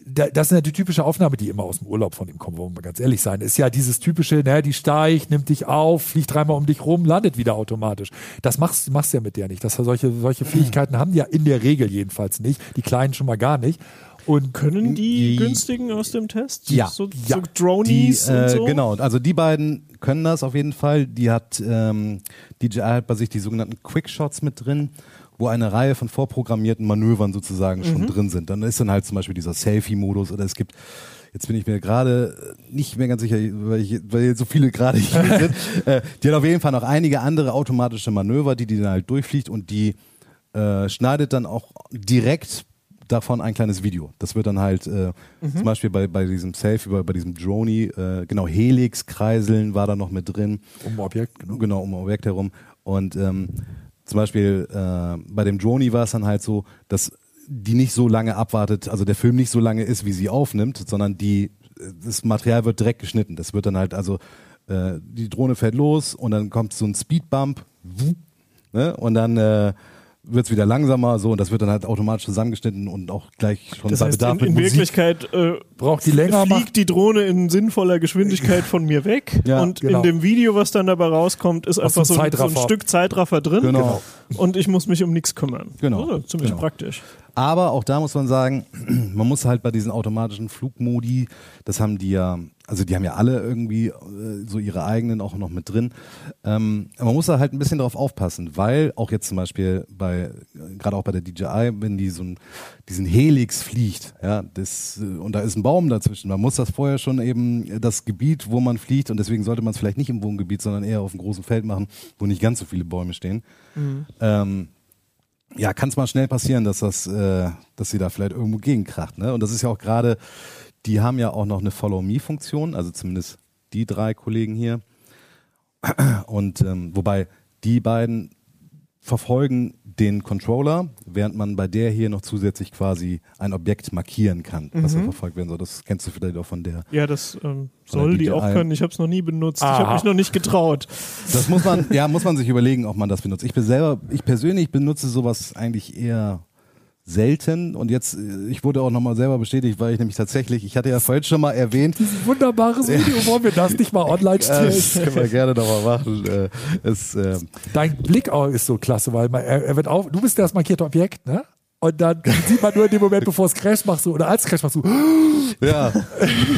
das sind ja die typische Aufnahme, die immer aus dem Urlaub von ihm kommen, wollen wir mal ganz ehrlich sein. Ist ja dieses typische, ne, die steigt, nimmt dich auf, fliegt dreimal um dich rum, landet wieder automatisch. Das machst, machst du ja mit der nicht. Das, solche, solche Fähigkeiten haben die ja in der Regel jedenfalls nicht. Die Kleinen schon mal gar nicht. Und Können die, Die- günstigen aus dem Test? Ja. So, Ja. so Dronies Die, äh, und so? Genau, also die beiden können das auf jeden Fall. Die hat ähm, DJI hat bei sich die sogenannten Quickshots mit drin, wo eine Reihe von vorprogrammierten Manövern sozusagen Mhm. schon drin sind. Dann ist dann halt zum Beispiel dieser Selfie-Modus oder es gibt Jetzt bin ich mir gerade nicht mehr ganz sicher, weil, ich, weil so viele gerade hier [laughs] sind. Äh, die hat auf jeden Fall noch einige andere automatische Manöver, die die dann halt durchfliegt und die äh, schneidet dann auch direkt davon ein kleines Video. Das wird dann halt äh, Mhm. zum Beispiel bei, bei diesem Selfie, bei, bei diesem Droni, äh, genau, Helix-Kreiseln war da noch mit drin. um Objekt, genau. Genau, um Objekt herum. Und ähm, zum Beispiel äh, bei dem Droni war es dann halt so, dass die nicht so lange abwartet, also der Film nicht so lange ist, wie sie aufnimmt, sondern die das Material wird direkt geschnitten. Das wird dann halt also äh, die Drohne fährt los und dann kommt so ein Speedbump ne? und dann äh, wird es wieder langsamer so und das wird dann halt automatisch zusammengeschnitten und auch gleich schon Das bei heißt, Bedarf in, in mit. Wirklichkeit äh, Braucht die länger, macht fliegt die Drohne in sinnvoller Geschwindigkeit [laughs] von mir weg Ja, und genau. in dem Video, was dann dabei rauskommt, ist Aus einfach so, ein- so ein. Stück Zeitraffer drin Genau. und ich muss mich um nichts kümmern. Genau. Also, ziemlich Genau. praktisch. Aber auch da muss man sagen, [clears throat] man muss halt bei diesen automatischen Flugmodi, das haben die ja, also die haben ja alle irgendwie äh, so ihre eigenen auch noch mit drin. Ähm, man muss da halt ein bisschen drauf aufpassen, weil auch jetzt zum Beispiel bei, äh, gerade auch bei der DJI, wenn die so ein, diesen Helix fliegt, ja, das, äh, und da ist ein Baum dazwischen, man muss das vorher schon eben äh, das Gebiet, wo man fliegt, und deswegen sollte man es vielleicht nicht im Wohngebiet, sondern eher auf einem großen Feld machen, wo nicht ganz so viele Bäume stehen. Ähm, ja, kann es mal schnell passieren, dass das, äh, dass sie da vielleicht irgendwo gegenkracht. Ne? Und das ist ja auch gerade, die haben ja auch noch eine Follow-Me-Funktion, also zumindest die drei Kollegen hier. Und ähm, wobei die beiden verfolgen den Controller, während man bei der hier noch zusätzlich quasi ein Objekt markieren kann, was da verfolgt werden soll. Das kennst du vielleicht auch von der. Ja, das ähm, soll die auch können. Ich habe es noch nie benutzt. Ich Aha. habe mich noch nicht getraut. Das muss man, [laughs] ja, muss man sich überlegen, ob man das benutzt. Ich bin selber, ich persönlich benutze sowas eigentlich eher selten und jetzt, äh, ich wurde auch nochmal selber bestätigt, weil ich nämlich tatsächlich, ich hatte ja vorhin schon mal erwähnt, Dieses wunderbares Video, wollen wir das nicht mal online äh, das stellen? können wir gerne nochmal machen. Äh, es, äh, Dein Blick auch ist so klasse, weil man, er, er wird auf, du bist das markierte Objekt, ne? Und dann sieht man nur in dem Moment, bevor es Crash machst du, oder als Crash machst du, [gasps] ja.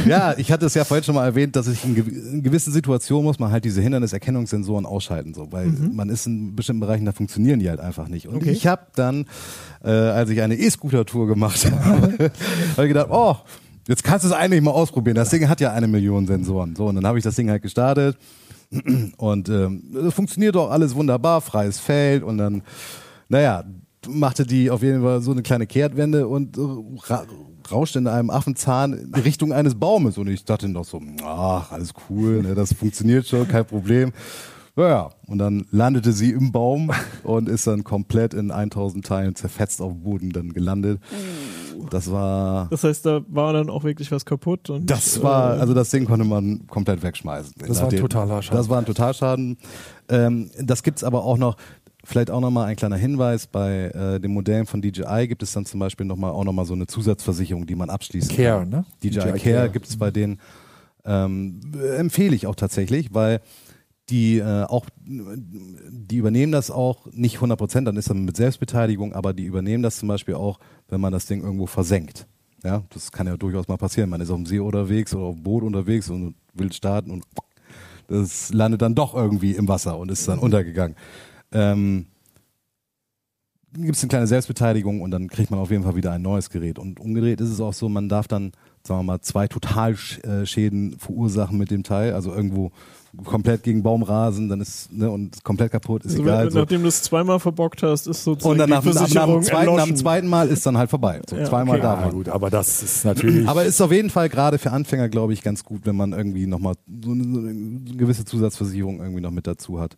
ja, ich hatte es ja vorhin schon mal erwähnt, dass ich in, gew in gewissen Situationen muss man halt diese Hinderniserkennungssensoren ausschalten, so, weil man ist in bestimmten Bereichen, da funktionieren die halt einfach nicht. Und Okay. ich habe dann, äh, als ich eine E-Scooter-Tour gemacht [laughs] habe, habe ich gedacht, oh, jetzt kannst du es eigentlich mal ausprobieren. Das Ding hat ja eine Million Sensoren. So, und dann habe ich das Ding halt gestartet und ähm, das funktioniert doch alles wunderbar, freies Feld und dann, naja, machte die auf jeden Fall so eine kleine Kehrtwende und ra rauschte in einem Affenzahn in Richtung eines Baumes und ich dachte noch so, ach, alles cool, ne, das funktioniert schon, kein Problem. Naja, und dann landete sie im Baum und ist dann komplett in 1000 Teilen zerfetzt auf dem Boden dann gelandet. Das war Das heißt, da war dann auch wirklich was kaputt. Und, das war, äh, also das Ding konnte man komplett wegschmeißen. Das war ein totaler Schaden. Das war ein Totalschaden. Ähm, das gibt's aber auch noch, vielleicht auch nochmal ein kleiner Hinweis, bei äh, den Modellen von DJI gibt es dann zum Beispiel noch mal, auch nochmal so eine Zusatzversicherung, die man abschließen Care, kann. ne? DJI, DJI Care, Care. gibt es bei denen. Ähm, äh, empfehle ich auch tatsächlich, weil die äh, auch, die übernehmen das auch nicht 100 Prozent, dann ist dann mit Selbstbeteiligung, aber die übernehmen das zum Beispiel auch, wenn man das Ding irgendwo versenkt. Ja, das kann ja durchaus mal passieren. Man ist auf dem See unterwegs oder auf dem Boot unterwegs und will starten und das landet dann doch irgendwie im Wasser und ist dann untergegangen. Ähm, gibt es eine kleine Selbstbeteiligung und dann kriegt man auf jeden Fall wieder ein neues Gerät. Und umgedreht ist es auch so, man darf dann, sagen wir mal, zwei Totalschäden verursachen mit dem Teil. Also irgendwo komplett gegen Baum rasen, dann ist ne, und komplett kaputt, ist Also, egal. wenn- So. Nachdem du es zweimal verbockt hast, ist sozusagen Und dann nach, nach, nach, dem zweiten, nach dem zweiten Mal ist dann halt vorbei. So, Ja, zweimal okay. darf Ja, gut, aber das ist natürlich. Aber ist auf jeden Fall gerade für Anfänger, glaube ich, ganz gut, wenn man irgendwie nochmal so eine, so eine gewisse Zusatzversicherung irgendwie noch mit dazu hat.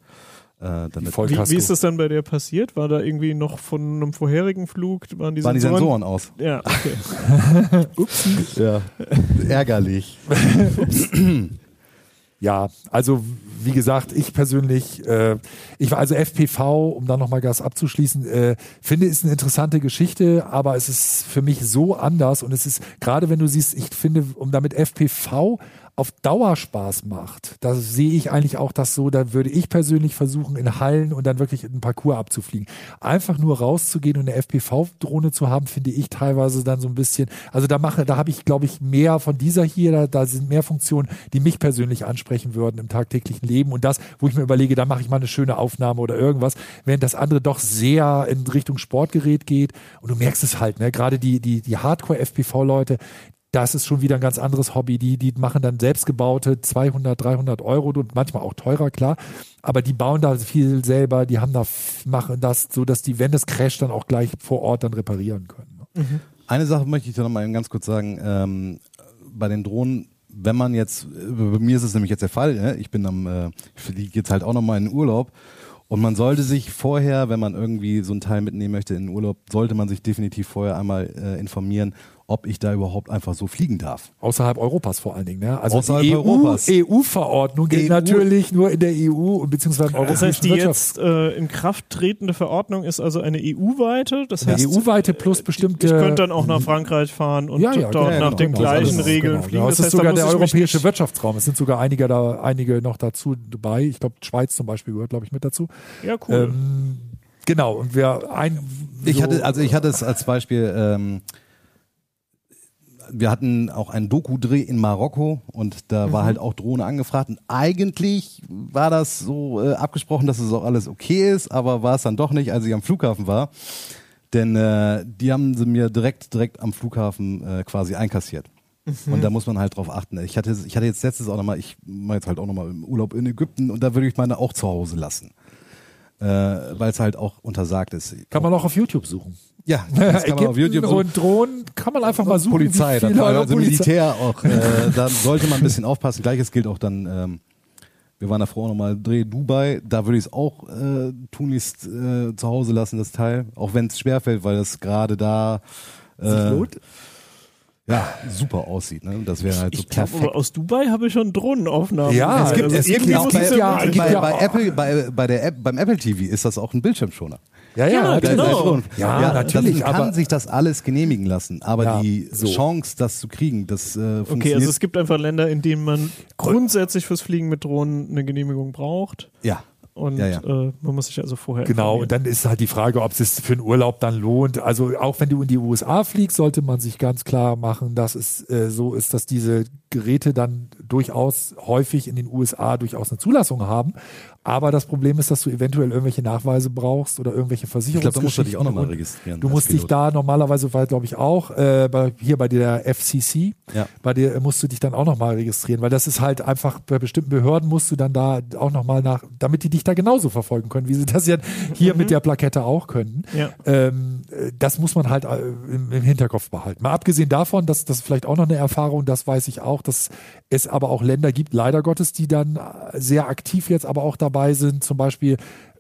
Äh, Wie, wie ist das dann bei dir passiert? War da irgendwie noch von einem vorherigen Flug, waren die waren die Sensoren? Aus. Ja, okay. [laughs] Ja. Ärgerlich. Ja, also wie gesagt, ich persönlich, äh, ich war also FPV, um da nochmal Gas abzuschließen, äh, finde ist eine interessante Geschichte, aber es ist für mich so anders und es ist, gerade wenn du siehst, ich finde, um damit FPV auf Dauer Spaß macht, da sehe ich eigentlich auch das so, da würde ich persönlich versuchen, in Hallen und dann wirklich einen Parcours abzufliegen. Einfach nur rauszugehen und eine FPV-Drohne zu haben, finde ich teilweise dann so ein bisschen, also da mache, da habe ich, glaube ich, mehr von dieser hier, da, da sind mehr Funktionen, die mich persönlich ansprechen würden im tagtäglichen Leben und das, wo ich mir überlege, da mache ich mal eine schöne Aufnahme oder irgendwas, während das andere doch sehr in Richtung Sportgerät geht und du merkst es halt, ne, gerade die, die, die Hardcore-FPV-Leute, das ist schon wieder ein ganz anderes Hobby. Die, die machen dann selbstgebaute 200, 300 Euro und manchmal auch teurer, klar. Aber die bauen da viel selber. Die haben da, machen das so, dass die, wenn es crasht, dann auch gleich vor Ort dann reparieren können. ne? Eine Sache möchte ich da noch mal ganz kurz sagen. Ähm, bei den Drohnen, wenn man jetzt, bei mir ist es nämlich jetzt der Fall, ne? ich bin am, äh, ich fliege jetzt halt auch noch mal in den Urlaub und man sollte sich vorher, wenn man irgendwie so ein Teil mitnehmen möchte in den Urlaub, sollte man sich definitiv vorher einmal äh, informieren, ob ich da überhaupt einfach so fliegen darf. Außerhalb Europas vor allen Dingen. Ne? Also Außerhalb die EU, Europas. EU-Verordnung gilt EU. natürlich nur in der EU beziehungsweise im Das europäischen heißt, die jetzt äh, in Kraft tretende Verordnung ist also eine EU-weite. Das heißt, EU-weite plus bestimmte. ich könnte dann auch nach Frankreich fahren und ja, ja, dort genau, nach den genau. gleichen Also, Regeln genau. fliegen. Das es ist heißt, da sogar der ich europäische Wirtschaftsraum. Es sind sogar einige da, einige noch dazu dabei. Ich glaube, Schweiz zum Beispiel gehört, glaube ich, mit dazu. Ja, cool. Ähm, genau. Und wer ein, Ich so- hatte, also ich hatte es als Beispiel, ähm, wir hatten auch einen Doku-Dreh in Marokko und da war halt auch Drohne angefragt und eigentlich war das so äh, abgesprochen, dass es auch alles okay ist, aber war es dann doch nicht, als ich am Flughafen war. Denn äh, die haben sie mir direkt, direkt am Flughafen äh, quasi einkassiert. Und da muss man halt drauf achten. Ich hatte, ich hatte jetzt letztes auch nochmal, ich war jetzt halt auch nochmal im Urlaub in Ägypten und da würde ich meine auch zu Hause lassen. Äh, Weil es halt auch untersagt ist. kann man auch auf YouTube suchen. Ja, [laughs] das kann man auf YouTube so und Drohnen kann man einfach mal suchen. Polizei, das Euro also Polizei- Militär auch. [laughs] Äh, da sollte man ein bisschen aufpassen. Gleiches gilt auch dann, ähm, wir waren davor nochmal Dreh Dubai, da würde ich es auch äh, tunlichst äh, zu Hause lassen, das Teil. Auch wenn es schwerfällt, weil es gerade da äh, lohnt? ja, super aussieht. Ne? Das wäre halt so ich perfekt. aus Dubai habe ich schon Drohnenaufnahmen. Ja, es gibt- Also es gibt irgendwie auch bei, ja- ja, bei, ja bei auch- Apple, bei, bei der App, beim Apple TV ist das auch ein Bildschirmschoner. Ja, Ja, ja, genau. natürlich. schon. Ja, natürlich, Man kann aber- sich das alles genehmigen lassen, aber Ja, die so. Chance, das zu kriegen, das äh, Okay, funktioniert. also es gibt einfach Länder, in denen man grundsätzlich fürs Fliegen mit Drohnen eine Genehmigung braucht. ja. Und Ja, ja. Äh, man muss sich also vorher Genau, und dann ist halt die Frage, ob es sich für einen Urlaub dann lohnt. Also auch wenn du in die USA fliegst, sollte man sich ganz klar machen, dass es äh, so ist, dass diese Geräte dann durchaus häufig in den USA durchaus eine Zulassung haben. Aber das Problem ist, dass du eventuell irgendwelche Nachweise brauchst oder irgendwelche Ich Versicherungen. glaube, da musst du dich auch nochmal registrieren. Du musst dich da normalerweise, weil glaube ich auch, äh, bei, hier bei der FCC, Ja. bei dir musst du dich dann auch nochmal registrieren, weil das ist halt einfach, bei bestimmten Behörden musst du dann da auch nochmal nach, damit die dich da genauso verfolgen können, wie sie das ja hier mit der Plakette auch können. Ja. Ähm, äh, das muss man halt äh, im, im Hinterkopf behalten. Mal abgesehen davon, dass das vielleicht auch noch eine Erfahrung, das weiß ich auch, dass es aber auch Länder gibt, leider Gottes, die dann äh, sehr aktiv jetzt aber auch dabei sind, zum Beispiel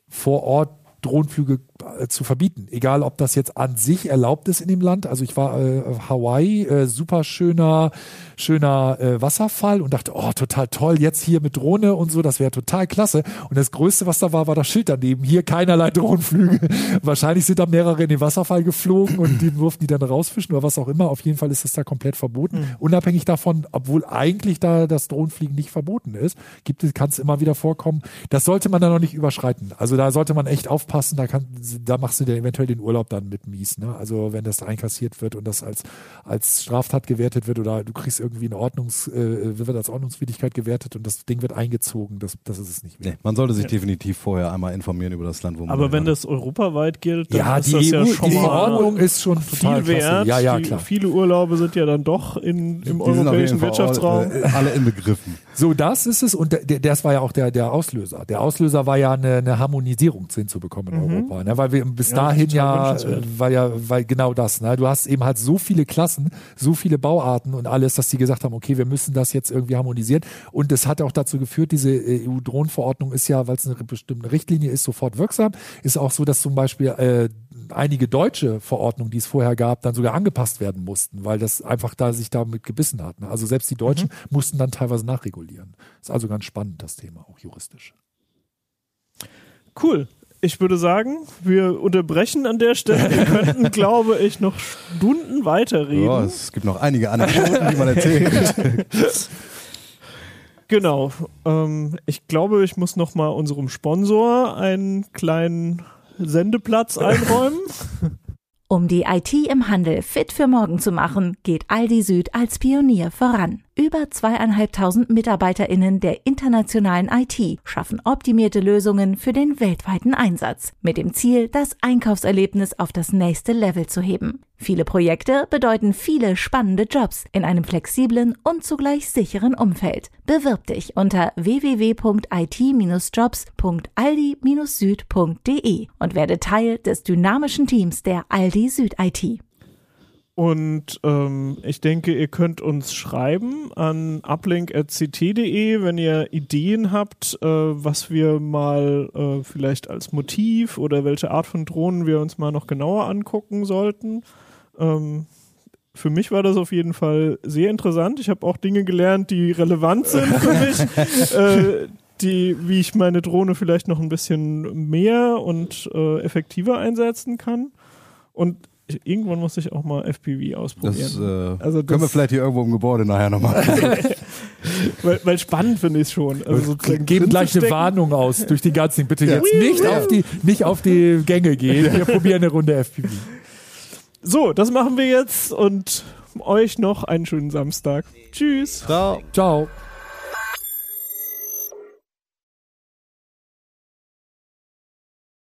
vor Ort Drohnenflüge äh, zu verbieten. Egal, ob das jetzt an sich erlaubt ist in dem Land. Also ich war äh, Hawaii, äh, super schöner, schöner äh, Wasserfall und dachte, oh, total toll, jetzt hier mit Drohne und so, das wäre total klasse. Und das Größte, was da war, war das Schild daneben. Hier keinerlei [laughs] Drohnenflüge. Wahrscheinlich sind da mehrere in den Wasserfall geflogen und die durften die dann rausfischen oder was auch immer. Auf jeden Fall ist das da komplett verboten. Mhm. Unabhängig davon, obwohl eigentlich da das Drohnenfliegen nicht verboten ist, gibt es, kann es immer wieder vorkommen. Das sollte man dann noch nicht überschreiten. Also da sollte man echt aufpassen, da kann, da machst du dir eventuell den Urlaub dann mit mies. Ne? Also wenn das einkassiert wird und das als, als Straftat gewertet wird oder du kriegst irgendwie eine Ordnungs, äh, wird als Ordnungswidrigkeit gewertet und das Ding wird eingezogen, das, das ist es nicht mehr. Nee, man sollte sich definitiv vorher einmal informieren über das Land, wo man Aber wenn gerade- das europaweit gilt, dann Ja, ist die, das ja EU, schon die mal Verordnung ist schon total viel klasse. wert. Ja, ja, die, klar. Viele Urlaube sind ja dann doch in, im die europäischen Wirtschaftsraum. All, äh, alle inbegriffen. [laughs] So, das ist es und der, der, das war ja auch der, der Auslöser. Der Auslöser war ja eine, eine Harmonisierung hinzubekommen in Europa, ne? weil wir bis Ja, dahin ja, äh, war ja, weil genau das, ne? du hast eben halt so viele Klassen, so viele Bauarten und alles, dass die gesagt haben, okay, wir müssen das jetzt irgendwie harmonisieren und das hat auch dazu geführt, diese äh, EU-Drohnenverordnung ist ja, weil es eine bestimmte Richtlinie ist, sofort wirksam, ist auch so, dass zum Beispiel äh, einige deutsche Verordnungen, die es vorher gab, dann sogar angepasst werden mussten, weil das einfach da sich damit gebissen hat. Ne? Also selbst die Deutschen mussten dann teilweise nachregulieren. Ist also ganz spannend, das Thema, auch juristisch. Cool. Ich würde sagen, wir unterbrechen an der Stelle. Wir könnten, [laughs] glaube ich, noch Stunden weiterreden. Ja, es gibt noch einige Anekdoten, die man erzählt. [laughs] Genau. Ähm, ich glaube, ich muss noch mal unserem Sponsor einen kleinen Sendeplatz einräumen. [laughs] Um die IT im Handel fit für morgen zu machen, geht Aldi Süd als Pionier voran. Über zweieinhalbtausend MitarbeiterInnen der internationalen IT schaffen optimierte Lösungen für den weltweiten Einsatz. Mit dem Ziel, das Einkaufserlebnis auf das nächste Level zu heben. Viele Projekte bedeuten viele spannende Jobs in einem flexiblen und zugleich sicheren Umfeld. Bewirb dich unter www.it-jobs.aldi-süd.de und werde Teil des dynamischen Teams der Aldi Süd IT. Und ähm, ich denke, ihr könnt uns schreiben an uplink.ct.de, wenn ihr Ideen habt, äh, was wir mal äh, vielleicht als Motiv oder welche Art von Drohnen wir uns mal noch genauer angucken sollten. Ähm, für mich war das auf jeden Fall sehr interessant. Ich habe auch Dinge gelernt, die relevant sind für [laughs] mich. äh, die, wie ich meine Drohne vielleicht noch ein bisschen mehr und äh, effektiver einsetzen kann. Und ich, irgendwann muss ich auch mal FPV ausprobieren. Das, äh, Also können wir das- vielleicht hier irgendwo im Gebäude nachher nochmal. [laughs] weil, weil spannend finde ich es schon. Also Geben gleich eine. Warnung aus durch die ganzen Bitte Ja. jetzt nicht auf, die, nicht auf die Gänge gehen. Wir probieren eine Runde FPV. So, das machen wir jetzt und euch noch einen schönen Samstag. Tschüss. Ciao. Ciao.